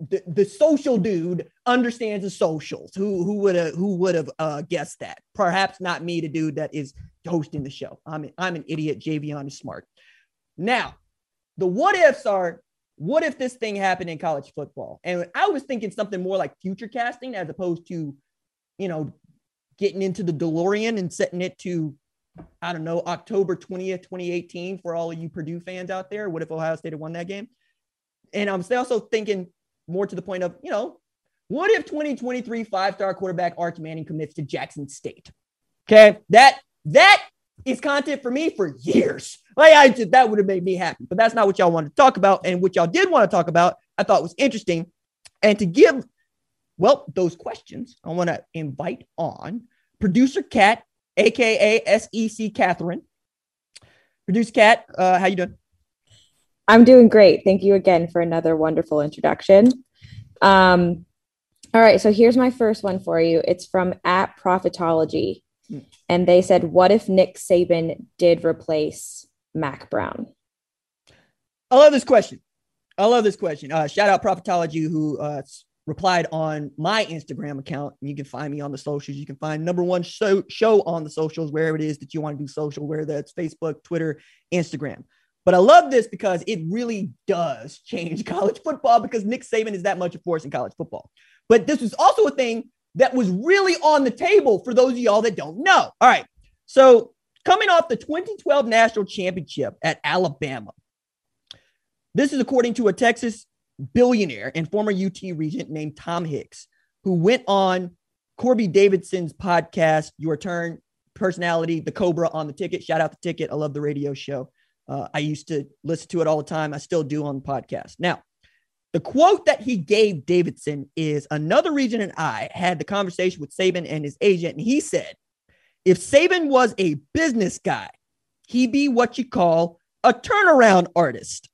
the, the social dude understands the socials. Who who would have who would have uh, guessed that? Perhaps not me, the dude that is hosting the show. I'm an, I'm an idiot. Javion is smart. Now, the what ifs are what if this thing happened in college football? And I was thinking something more like future casting as opposed to, you know, getting into the DeLorean and setting it to, I don't know, October 20th, 2018 for all of you Purdue fans out there. What if Ohio State had won that game? And I'm also thinking more to the point of, you know, what if 2023 five-star quarterback Arch Manning commits to Jackson State? Okay, that that is content for me for years. Like I just that would have made me happy, but that's not what y'all wanted to talk about. And what y'all did want to talk about, I thought was interesting. And to give, well, those questions, I want to invite on producer Cat, aka SEC Catherine. Producer Cat, uh, how you doing? I'm doing great. Thank you again for another wonderful introduction. Um, all right, so here's my first one for you. It's from at Profitology, hmm. And they said, "What if Nick Saban did replace Mack Brown?" I love this question. I love this question. Uh, shout out Prophetology who uh, replied on my Instagram account. You can find me on the socials. You can find number one show show on the socials wherever it is that you want to do social, whether that's Facebook, Twitter, Instagram. But I love this because it really does change college football because Nick Saban is that much a force in college football. But this was also a thing that was really on the table for those of y'all that don't know. All right. So, coming off the 2012 national championship at Alabama, this is according to a Texas billionaire and former UT regent named Tom Hicks, who went on Corby Davidson's podcast, Your Turn personality, the Cobra on the ticket. Shout out the ticket. I love the radio show. Uh, I used to listen to it all the time. I still do on the podcast. Now, The quote that he gave Davidson is another region and I had the conversation with Saban and his agent, and he said, if Saban was a business guy, he'd be what you call a turnaround artist.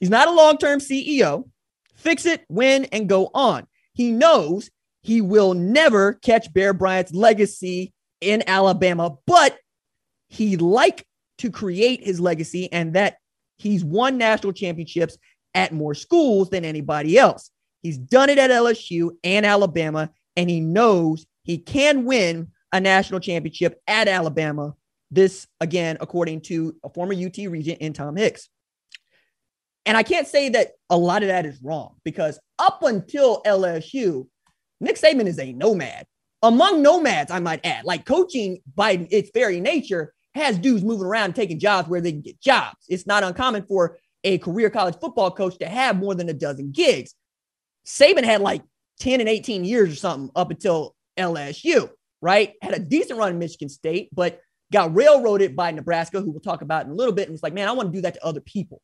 He's not a long term CEO. Fix it, win, and go on. He knows he will never catch Bear Bryant's legacy in Alabama, but he'd like to create his legacy and that he's won national championships at more schools than anybody else. He's done it at LSU and Alabama, and he knows he can win a national championship at Alabama. This, again, according to a former UT regent in Tom Hicks. And I can't say that a lot of that is wrong because up until LSU, Nick Saban is a nomad. Among nomads, I might add, like coaching by its very nature has dudes moving around taking jobs where they can get jobs. It's not uncommon for a career college football coach to have more than a dozen gigs. Saban had like 10 and 18 years or something up until LSU, right? Had a decent run in Michigan State, but got railroaded by Nebraska, who we'll talk about in a little bit. And was like, man, I want to do that to other people.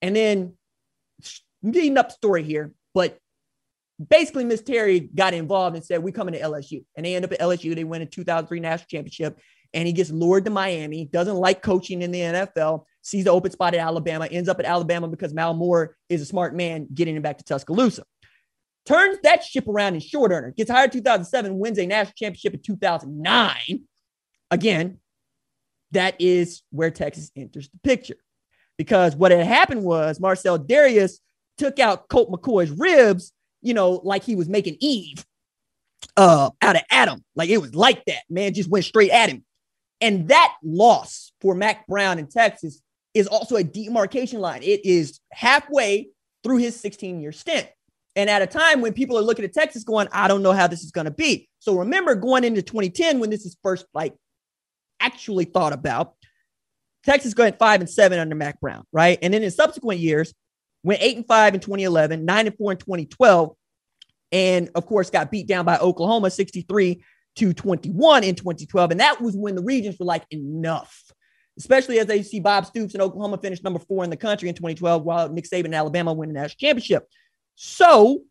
And then beating up story here, but basically Miss Terry got involved and said, we're coming to LSU. And they end up at LSU. They win a 2003 national championship. And he gets lured to Miami, doesn't like coaching in the NFL, sees the open spot at Alabama, ends up at Alabama because Mal Moore is a smart man getting him back to Tuscaloosa. Turns that ship around in short earner, gets hired 2007, wins a national championship in 2009. Again, that is where Texas enters the picture because what had happened was Marcell Dareus took out Colt McCoy's ribs, you know, like he was making Eve uh, out of Adam. Like it was like that. Man just went straight at him. And that loss for Mack Brown in Texas is also a demarcation line. It is halfway through his 16 year stint. And at a time when people are looking at Texas going, I don't know how this is going to be. So remember going into 2010 when this is first like actually thought about, Texas going five and seven under Mack Brown, right? And then in subsequent years, went eight and five in 2011, nine and four in 2012, and of course got beat down by Oklahoma 63 to 21 in 2012. And that was when the regions were like, enough, especially as they see Bob Stoops in Oklahoma finish number four in the country in 2012, while Nick Saban in Alabama win the national championship. So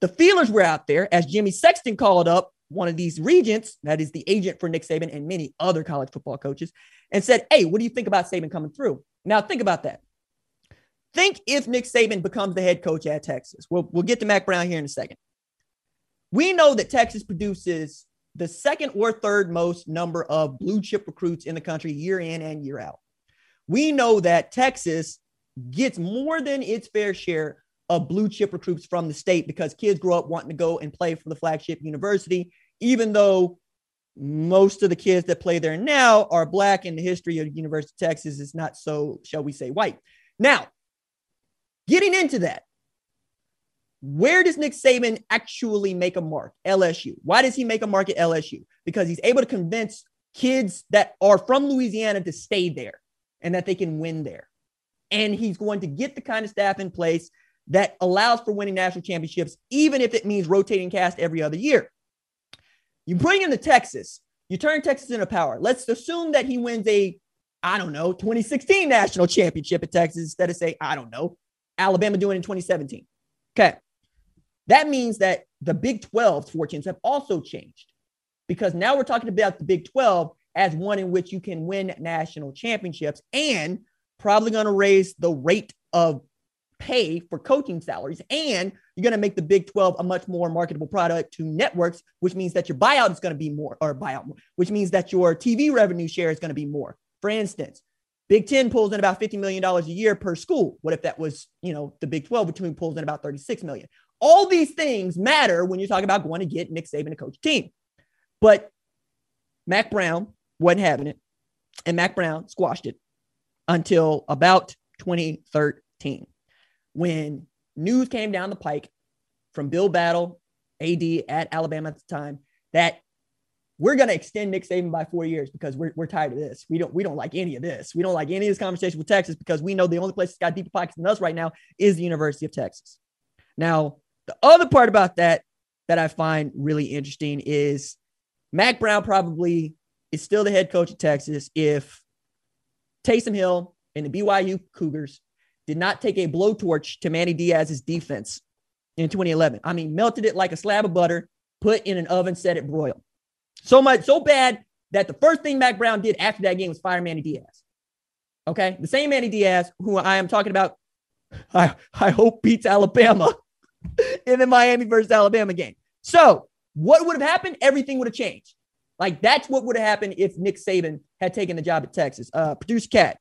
the feelers were out there as Jimmy Sexton called up one of these regents, that is the agent for Nick Saban and many other college football coaches, and said, Hey, what do you think about Saban coming through? Now, think about that. Think if Nick Saban becomes the head coach at Texas. We'll, we'll get to Mack Brown here in a second. We know that Texas produces the second or third most number of blue chip recruits in the country year in and year out. We know that Texas gets more than its fair share of blue chip recruits from the state because kids grow up wanting to go and play for the flagship university, even though most of the kids that play there now are black and the history of University of Texas is not so, shall we say, white. Now, getting into that, where does Nick Saban actually make a mark? LSU. Why does he make a mark at LSU? Because he's able to convince kids that are from Louisiana to stay there and that they can win there. And he's going to get the kind of staff in place that allows for winning national championships, even if it means rotating cast every other year. You bring him to Texas, you turn Texas into power. Let's assume that he wins a, I don't know, 2016 national championship at Texas instead of say, I don't know, Alabama doing in 2017. Okay. That means that the Big 12's fortunes have also changed because now we're talking about the Big 12 as one in which you can win national championships and probably going to raise the rate of pay for coaching salaries. And you're going to make the Big 12 a much more marketable product to networks, which means that your buyout is going to be more, or buyout, which means that your TV revenue share is going to be more. For instance, Big 10 pulls in about $50 million a year per school. What if that was, you know, the Big 12, which pulls in about 36 million? All these things matter when you're talking about going to get Nick Saban to coach a team. But Mack Brown wasn't having it. And Mack Brown squashed it until about 2013 when news came down the pike from Bill Battle, AD at Alabama at the time, that we're going to extend Nick Saban by four years because we're, we're tired of this. We don't we don't like any of this. We don't like any of this conversation with Texas because we know the only place that's got deeper pockets than us right now is the University of Texas. Now, the other part about that that I find really interesting is Mack Brown probably is still the head coach of Texas if Taysom Hill and the BYU Cougars did not take a blowtorch to Manny Diaz's defense in 2011. I mean, melted it like a slab of butter, put in an oven, set it broil. So much, so bad that the first thing Mack Brown did after that game was fire Manny Diaz. Okay. The same Manny Diaz, who I am talking about, I, I hope beats Alabama in the Miami versus Alabama game. So, what would have happened? Everything would have changed. Like, that's what would have happened if Nick Saban had taken the job at Texas. Uh, Produce Cat,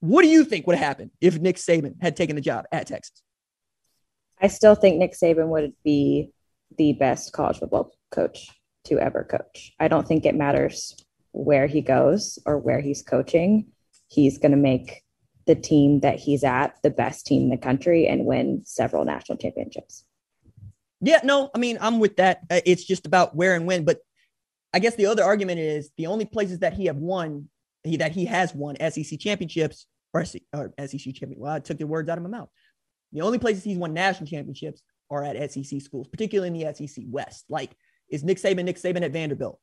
what do you think would have happened if Nick Saban had taken the job at Texas? I still think Nick Saban would be the best college football coach to ever coach. I don't think it matters where he goes or where he's coaching. He's going to make the team that he's at the best team in the country and win several national championships. Yeah, no, I mean, I'm with that. Uh, it's just about where and when. But I guess the other argument is the only places that he have won, he, that he has won SEC championships or, or SEC champion. Well, I took the words out of my mouth. The only places he's won national championships are at SEC schools, particularly in the SEC West. Like, is Nick Saban Nick Saban at Vanderbilt?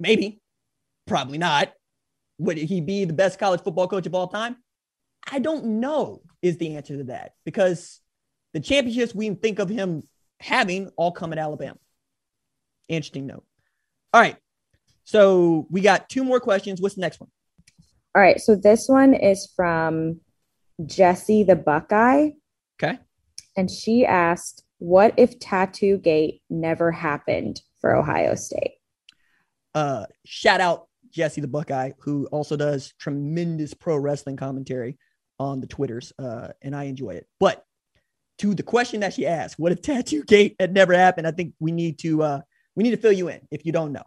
Maybe, probably not. Would he be the best college football coach of all time? I don't know, is the answer to that because the championships we think of him having all come at Alabama. Interesting note. All right. So we got two more questions. What's the next one? All right. So this one is from Jesse the Buckeye. Okay. And she asked, What if Tattoo Gate never happened for Ohio State? Uh, shout out Jesse the Buckeye, who also does tremendous pro wrestling commentary on the Twitters, uh, and I enjoy it. But to the question that she asked, what if Tattoo Gate had never happened? I think we need to uh, we need to fill you in if you don't know.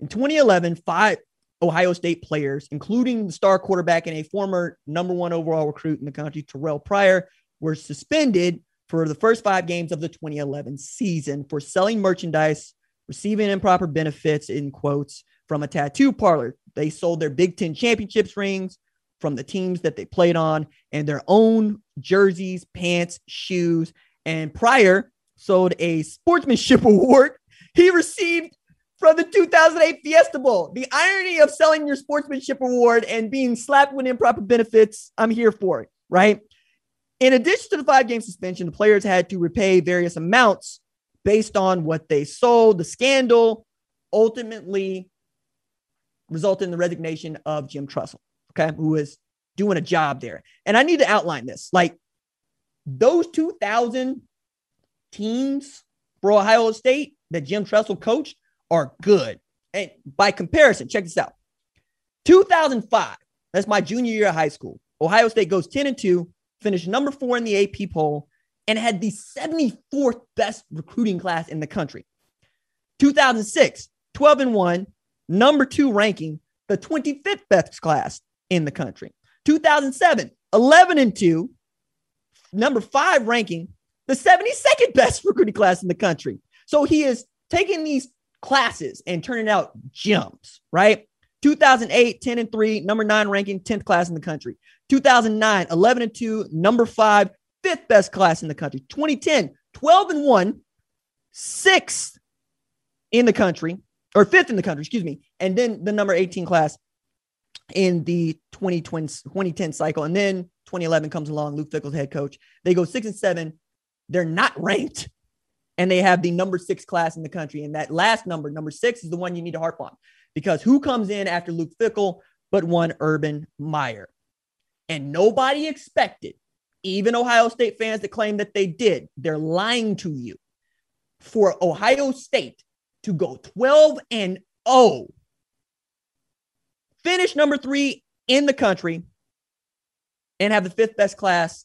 In 2011, five Ohio State players, including the star quarterback and a former number one overall recruit in the country, Terrell Pryor, were suspended for the first five games of the 2011 season for selling merchandise, receiving improper benefits, in quotes, from a tattoo parlor. They sold their Big Ten championships rings from the teams that they played on and their own jerseys, pants, shoes. And Pryor sold a sportsmanship award he received from the 2008 Fiesta Bowl. The irony of selling your sportsmanship award and being slapped with improper benefits, I'm here for it, right? In addition to the five game suspension, the players had to repay various amounts based on what they sold. The scandal ultimately resulted in the resignation of Jim Tressel, okay, who was doing a job there. And I need to outline this. Like those 2000 teams for Ohio State that Jim Tressel coached are good. And by comparison, check this out 2005, that's my junior year of high school. Ohio State goes 10 and 2, finished number four in the AP poll, and had the 74th best recruiting class in the country. 2006, 12 and 1, number two ranking, the 25th best class in the country. 2007, 11 and 2, number five ranking, the 72nd best recruiting class in the country. So he is taking these classes and turning out gems, right? 2008, 10 and 3, number nine ranking, 10th class in the country. 2009, 11 and 2, number five, fifth best class in the country. 2010, 12 and 1, sixth in the country, or fifth in the country, excuse me. And then the number 18 class in the 2020, 2010 cycle. And then 2011 comes along, Luke Fickell's head coach. They go six and seven. They're not ranked and they have the number six class in the country. And that last number, number six, is the one you need to harp on because who comes in after Luke Fickell but one Urban Meyer? And nobody expected, even Ohio State fans that claim that they did, they're lying to you. For Ohio State to go 12 and 0, finish number three in the country, and have the fifth best class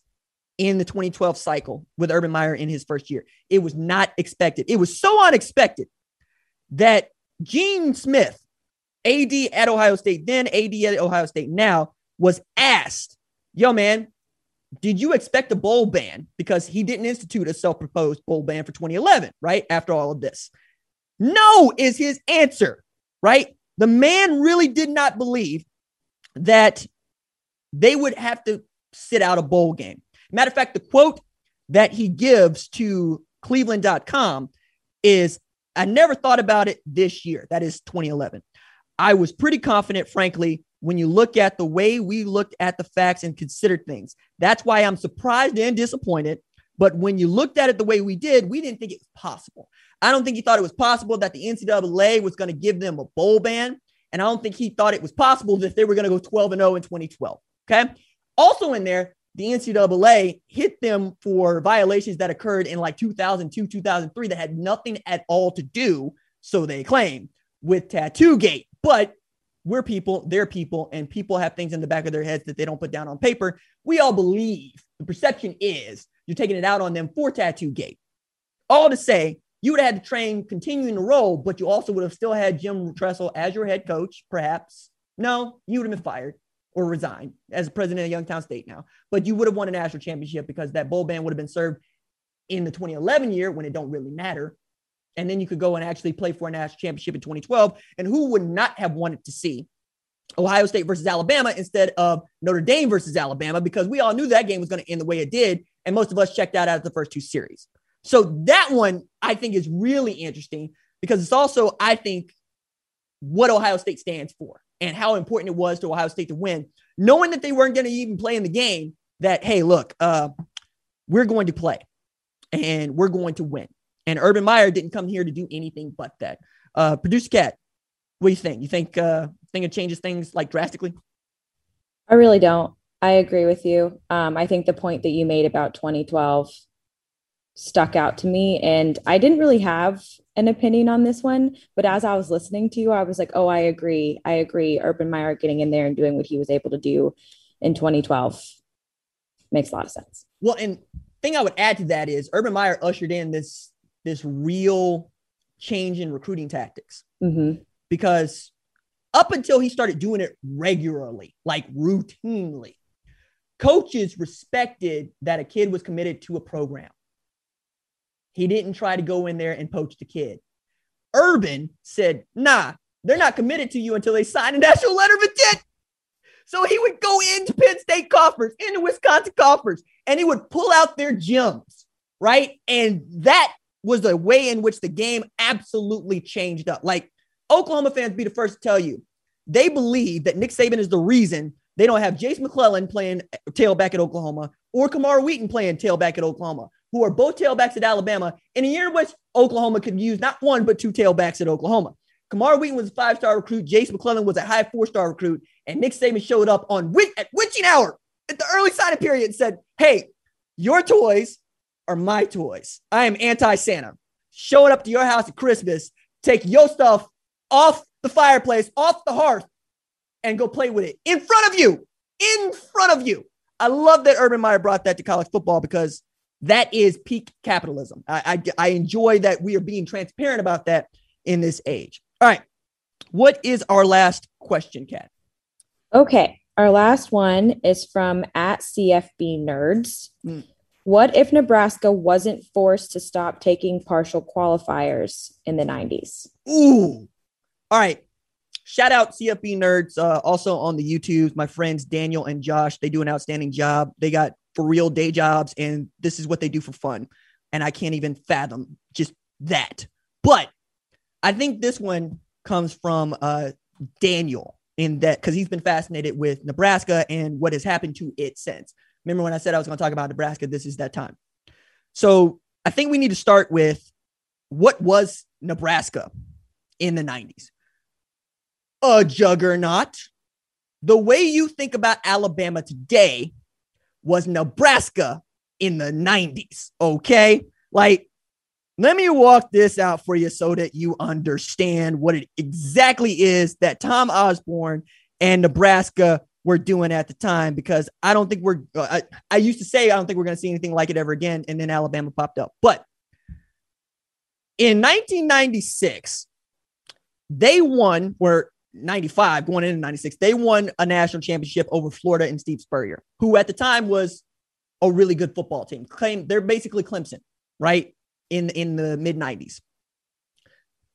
in the 2012 cycle with Urban Meyer in his first year. It was not expected. It was so unexpected that Gene Smith, AD at Ohio State, then AD at Ohio State now, was asked, Yo, man, did you expect a bowl ban? Because he didn't institute a self proposed bowl ban for 2011, right? After all of this. No, is his answer, right? The man really did not believe that they would have to sit out a bowl game. Matter of fact, the quote that he gives to cleveland.com is I never thought about it this year. That is 2011. I was pretty confident, frankly, when you look at the way we looked at the facts and considered things. That's why I'm surprised and disappointed. But when you looked at it the way we did, we didn't think it was possible. I don't think he thought it was possible that the NCAA was going to give them a bowl ban. And I don't think he thought it was possible that they were going to go 12 and 0 in 2012. Okay. Also in there, the NCAA hit them for violations that occurred in like 2002, 2003 that had nothing at all to do, so they claim, with Tattoo Gate. But we're people, they're people, and people have things in the back of their heads that they don't put down on paper. We all believe the perception is you're taking it out on them for Tattoo Gate. All to say, you would have had to train continuing to roll, but you also would have still had Jim Tressel as your head coach, perhaps. No, you would have been fired or resigned as president of Youngstown State now, but you would have won a national championship because that bowl ban would have been served in the 2011 year when it don't really matter. And then you could go and actually play for a national championship in 2012. And who would not have wanted to see Ohio State versus Alabama instead of Notre Dame versus Alabama? Because we all knew that game was going to end the way it did. And most of us checked out after the first two series. So that one I think is really interesting because it's also, I think, what Ohio State stands for and how important it was to Ohio State to win, knowing that they weren't going to even play in the game. That hey, look, uh, we're going to play and we're going to win. And Urban Meyer didn't come here to do anything but that. Uh, Producer Cat, what do you think? You think uh, think it changes things like drastically? I really don't. I agree with you. Um, I think the point that you made about 2012 stuck out to me. And I didn't really have an opinion on this one, but as I was listening to you, I was like, oh, I agree. I agree. Urban Meyer getting in there and doing what he was able to do in 2012 makes a lot of sense. Well, and thing I would add to that is Urban Meyer ushered in this this real change in recruiting tactics mm-hmm. because up until he started doing it regularly, like routinely, coaches respected that a kid was committed to a program. He didn't try to go in there and poach the kid. Urban said, nah, they're not committed to you until they sign a national letter of intent. So he would go into Penn State coffers, into Wisconsin coffers, and he would pull out their gems, right? And that was the way in which the game absolutely changed up. Like Oklahoma fans be the first to tell you, they believe that Nick Saban is the reason they don't have Jase McClellan playing tailback at Oklahoma or Camar Wheaton playing tailback at Oklahoma who are both tailbacks at Alabama in a year in which Oklahoma could use not one, but two tailbacks at Oklahoma. Camar Wheaton was a five star recruit. Jase McClellan was a high four star recruit. And Nick Saban showed up on at witching hour at the early signing period and said, Hey, your toys are my toys. I am anti Santa. Showing up to your house at Christmas, take your stuff off the fireplace, off the hearth, and go play with it in front of you. In front of you. I love that Urban Meyer brought that to college football because that is peak capitalism. I, I, I enjoy that we are being transparent about that in this age. All right. What is our last question, Kat? Okay. Our last one is from at CFB Nerds. Mm. What if Nebraska wasn't forced to stop taking partial qualifiers in the 90s? Ooh. All right. Shout out CFB Nerds. Uh, also on the YouTube, my friends Daniel and Josh. They do an outstanding job. They got for real day jobs and this is what they do for fun. And I can't even fathom just that. But I think this one comes from uh, Daniel in that because he's been fascinated with Nebraska and what has happened to it since. Remember when I said I was going to talk about Nebraska? This is that time. So I think we need to start with what was Nebraska in the 90s? A juggernaut. The way you think about Alabama today was Nebraska in the 90s. Okay. Like, let me walk this out for you so that you understand what it exactly is that Tom Osborne and Nebraska were doing at the time because I don't think we're, uh, I, I used to say I don't think we're going to see anything like it ever again. And then Alabama popped up. But in 1996, they won, where 95 going into 96 they won a national championship over florida and steve spurrier who at the time was a really good football team. Claim they're basically clemson right in in the mid 90s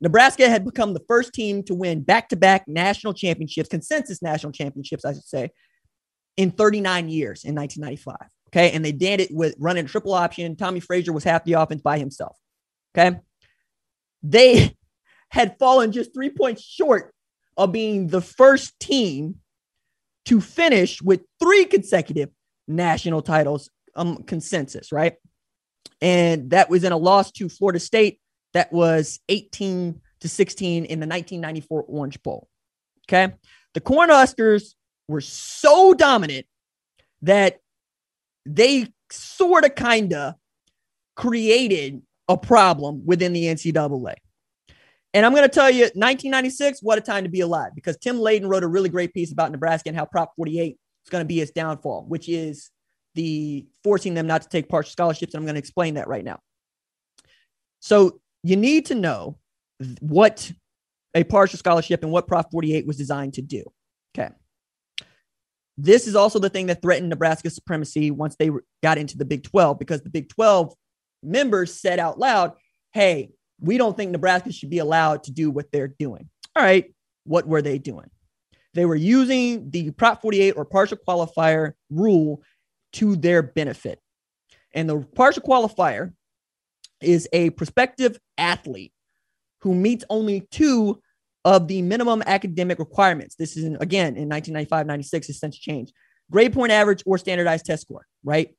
nebraska had become the first team to win back-to-back national championships consensus national championships i should say in 39 years in 1995 okay? And they did it with running a triple option. Tommie frazier was half the offense by himself okay? They had fallen just three points short of being the first team to finish with three consecutive national titles um, consensus, right? And that was in a loss to Florida State that was 18 to 16 in the 1994 Orange Bowl. Okay. The Cornhuskers were so dominant that they sort of kind of created a problem within the NCAA. And I'm going to tell you, 1996, what a time to be alive because Tim Layden wrote a really great piece about Nebraska and how Prop 48 is going to be its downfall, which is the forcing them not to take partial scholarships. And I'm going to explain that right now. So you need to know what a partial scholarship and what Prop 48 was designed to do. Okay. This is also the thing that threatened Nebraska's supremacy once they got into the Big 12 because the Big 12 members said out loud, hey, we don't think Nebraska should be allowed to do what they're doing. All right. What were they doing? They were using the Prop 48 or partial qualifier rule to their benefit. And the partial qualifier is a prospective athlete who meets only two of the minimum academic requirements. This is, in, again, in 1995 96, it's since changed. Grade point average or standardized test score, right?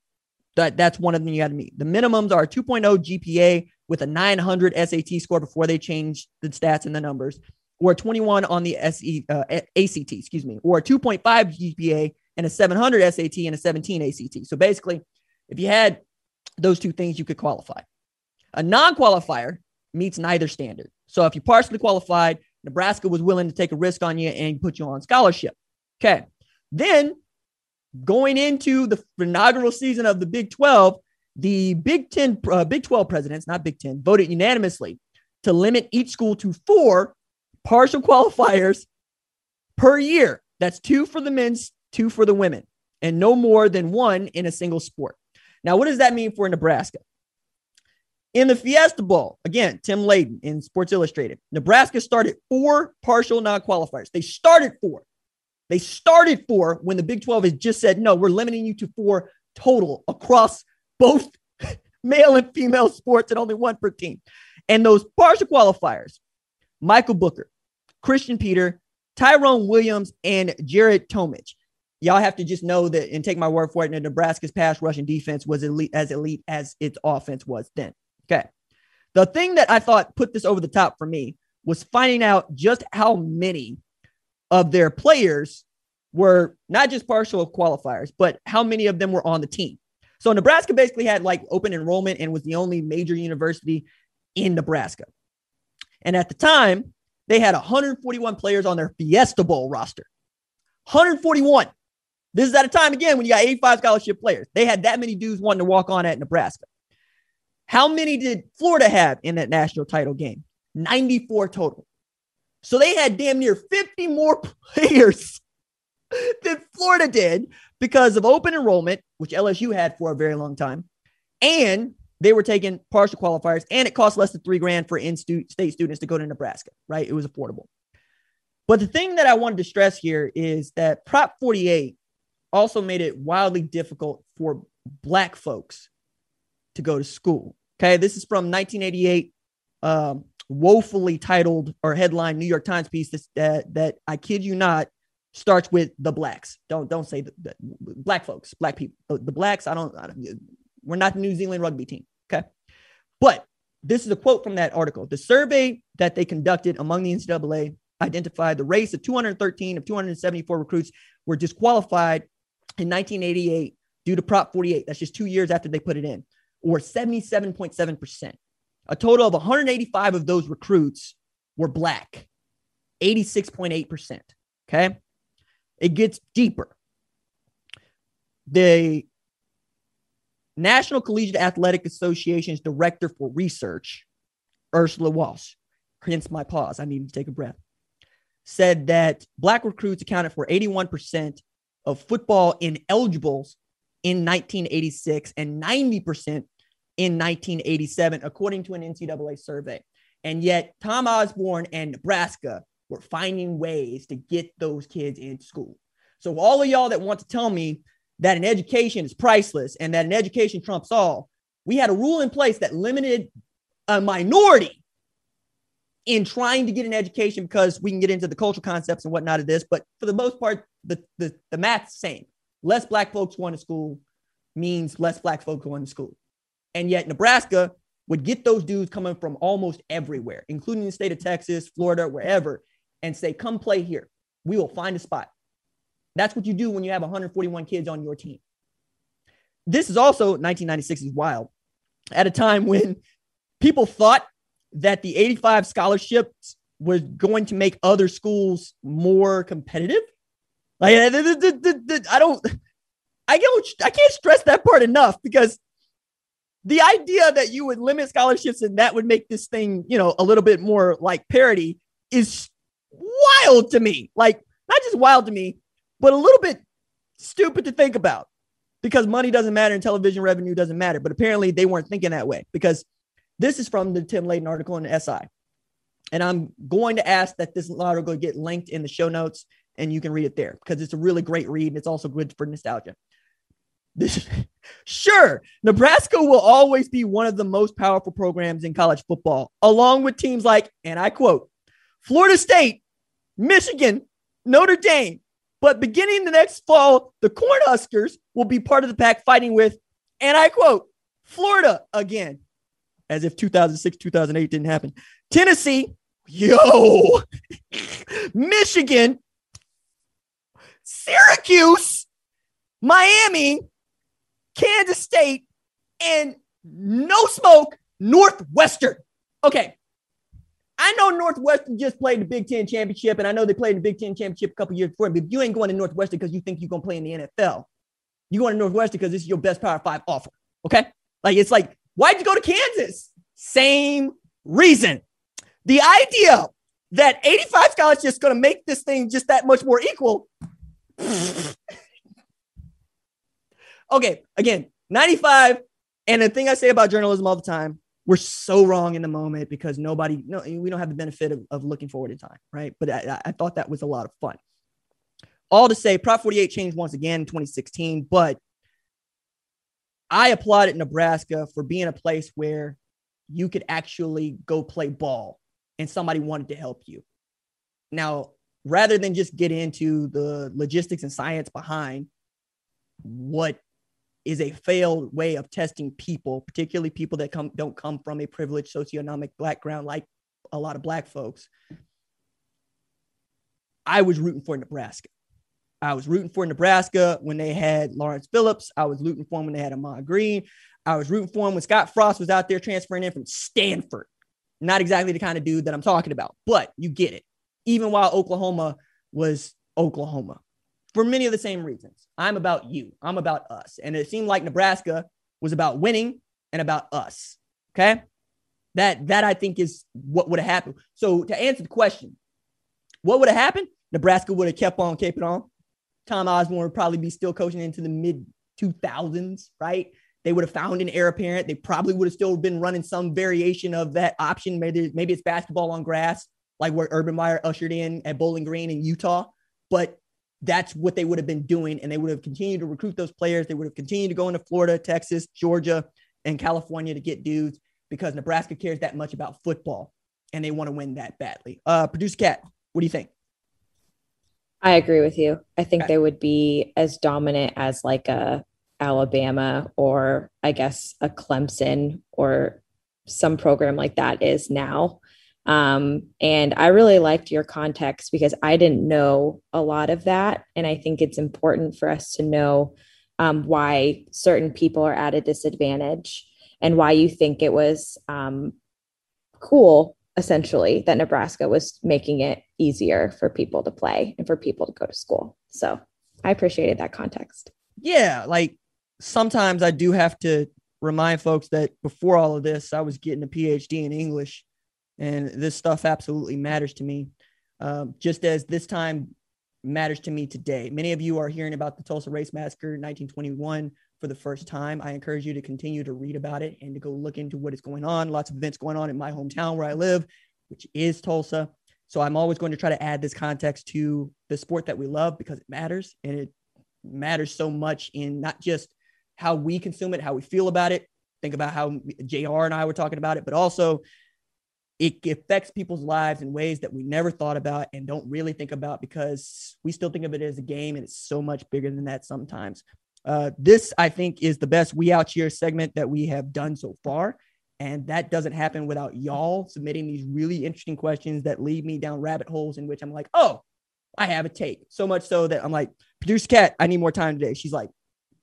That, that's one of them you got to meet. The minimums are 2.0 GPA with a 900 SAT score before they change the stats and the numbers, or 21 on the SE, uh, ACT, excuse me, or 2.5 GPA and a 700 SAT and a 17 ACT. So basically, if you had those two things, you could qualify. A non qualifier meets neither standard. So if you partially qualified, Nebraska was willing to take a risk on you and put you on scholarship. Okay. Then going into the inaugural season of the Big 12, the Big 10, uh, Big 12 presidents, not Big 10, voted unanimously to limit each school to four partial qualifiers per year. That's two for the men's, two for the women, and no more than one in a single sport. Now, what does that mean for Nebraska? In the Fiesta Bowl, again, Tim Layden in Sports Illustrated, Nebraska started four partial non qualifiers. They started four. They started four when the Big 12 has just said, no, we're limiting you to four total across both male and female sports and only one per team. And those partial qualifiers, Michael Booker, Christian Peter, Tyrone Williams, and Jared Tomich. Y'all have to just know that and take my word for it. That Nebraska's pass rushing defense was elite, as elite as its offense was then. Okay. The thing that I thought put this over the top for me was finding out just how many of their players were not just partial qualifiers, but how many of them were on the team. So Nebraska basically had like open enrollment and was the only major university in Nebraska. And at the time, they had 141 players on their Fiesta Bowl roster. 141. This is at a time again when you got 85 scholarship players. They had that many dudes wanting to walk on at Nebraska. How many did Florida have in that national title game? 94 total. So they had damn near 50 more players than Florida did because of open enrollment, which LSU had for a very long time. And they were taking partial qualifiers, and it cost less than three grand for in state students to go to Nebraska, right? It was affordable. But the thing that I wanted to stress here is that Prop 48 also made it wildly difficult for Black folks to go to school. Okay, this is from 1988, um, woefully titled or headline New York Times piece that uh, that I kid you not starts with the blacks. Don't don't say the, the black folks, black people, the, the blacks. I don't, I don't. We're not the New Zealand rugby team. Okay, but this is a quote from that article. The survey that they conducted among the NCAA identified the race of 213 of 274 recruits were disqualified in 1988 due to Prop 48. That's just two years after they put it in or 77.7%. A total of 185 of those recruits were black, 86.8%. Okay. It gets deeper. The National Collegiate Athletic Association's director for research, Ursula Walsh, hence my pause, I need to take a breath, said that black recruits accounted for 81% of football ineligibles in 1986 and 90% in 1987, according to an NCAA survey. And yet, Tom Osborne and Nebraska were finding ways to get those kids in school. So, all of y'all that want to tell me that an education is priceless and that an education trumps all, we had a rule in place that limited a minority in trying to get an education because we can get into the cultural concepts and whatnot of this. But for the most part, the, the, the math's same. Less black folks going to school means less black folks going to school. And yet Nebraska would get those dudes coming from almost everywhere, including the state of Texas, Florida, wherever, and say, come play here. We will find a spot. That's what you do when you have 141 kids on your team. This is also 1996 is wild at a time when people thought that the 85 scholarships was going to make other schools more competitive. Like I don't I don't I can't stress that part enough because the idea that you would limit scholarships and that would make this thing, you know, a little bit more like parity is wild to me. Like not just wild to me, but a little bit stupid to think about because money doesn't matter and television revenue doesn't matter. But apparently they weren't thinking that way because this is from the Tim Layden article in the SI. And I'm going to ask that this article get linked in the show notes and you can read it there because it's a really great read and it's also good for nostalgia. This, sure, Nebraska will always be one of the most powerful programs in college football, along with teams like, and I quote, Florida State, Michigan, Notre Dame. But beginning the next fall, the Cornhuskers will be part of the pack fighting with, and I quote, Florida again, as if 2006, 2008 didn't happen. Tennessee, yo, Michigan, Syracuse, Miami, Kansas State, and no smoke, Northwestern. Okay. I know Northwestern just played the Big Ten championship, and I know they played the Big Ten championship a couple years before, but you ain't going to Northwestern because you think you're going to play in the NFL. You're going to Northwestern because this is your best Power Five offer. Okay. Like, it's like, why'd you go to Kansas? Same reason. The idea that 85 scholarships is going to make this thing just that much more equal. okay, again, 95. And the thing I say about journalism all the time, we're so wrong in the moment because nobody, no, we don't have the benefit of, of looking forward in time, right? But I, I thought that was a lot of fun. All to say, Prop 48 changed once again in 2016, but I applauded Nebraska for being a place where you could actually go play ball and somebody wanted to help you. Now, rather than just get into the logistics and science behind what is a failed way of testing people, particularly people that come don't come from a privileged socioeconomic background like a lot of black folks. I was rooting for Nebraska. I was rooting for Nebraska when they had Lawrence Phillips. I was rooting for them when they had Ahman Green. I was rooting for him when Scott Frost was out there transferring in from Stanford. Not exactly the kind of dude that I'm talking about, but you get it. Even while Oklahoma was Oklahoma for many of the same reasons. I'm about you, I'm about us. And it seemed like Nebraska was about winning and about us. Okay. That, that I think is what would have happened. So to answer the question, what would have happened? Nebraska would have kept on keeping on. Tom Osborne would probably be still coaching into the mid 2000s, right? They would have found an heir apparent. They probably would have still been running some variation of that option. Maybe, maybe it's basketball on grass, like where Urban Meyer ushered in at Bowling Green in Utah. But that's what they would have been doing. And they would have continued to recruit those players. They would have continued to go into Florida, Texas, Georgia, and California to get dudes because Nebraska cares that much about football and they want to win that badly. Uh, Produce Cat, what do you think? I agree with you. I think okay. they would be as dominant as like a Alabama or I guess a Clemson or some program like that is now. Um, and I really liked your context because I didn't know a lot of that. And I think it's important for us to know um, why certain people are at a disadvantage and why you think it was um, cool, essentially, that Nebraska was making it easier for people to play and for people to go to school. So I appreciated that context. Yeah. Like sometimes I do have to remind folks that before all of this, I was getting a PhD in English, and this stuff absolutely matters to me, um, just as this time matters to me today. Many of you are hearing about the Tulsa Race Massacre 1921 for the first time. I encourage you to continue to read about it and to go look into what is going on. Lots of events going on in my hometown where I live, which is Tulsa. So I'm always going to try to add this context to the sport that we love because it matters and it matters so much in not just how we consume it, how we feel about it. Think about how JR and I were talking about it, but also it affects people's lives in ways that we never thought about and don't really think about because we still think of it as a game and it's so much bigger than that sometimes. Uh, this, I think, is the best We Out Cheer segment that we have done so far. And that doesn't happen without y'all submitting these really interesting questions that lead me down rabbit holes in which I'm like, oh, I have a take. So much so that I'm like, produce cat, I need more time today. She's like,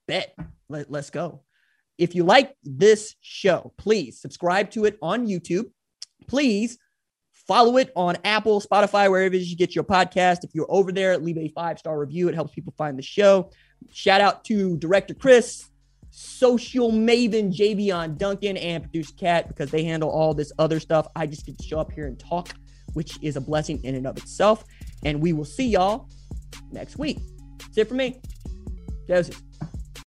bet, let, let's go. If you like this show, please subscribe to it on YouTube please follow it on Apple, Spotify, wherever you get your podcast. If you're over there, leave a five star review. It helps people find the show. Shout out to director Chris, social maven Javion Duncan, and producer Cat because they handle all this other stuff. I just get to show up here and talk, which is a blessing in and of itself. And we will see y'all next week. That's it for me. Joseph.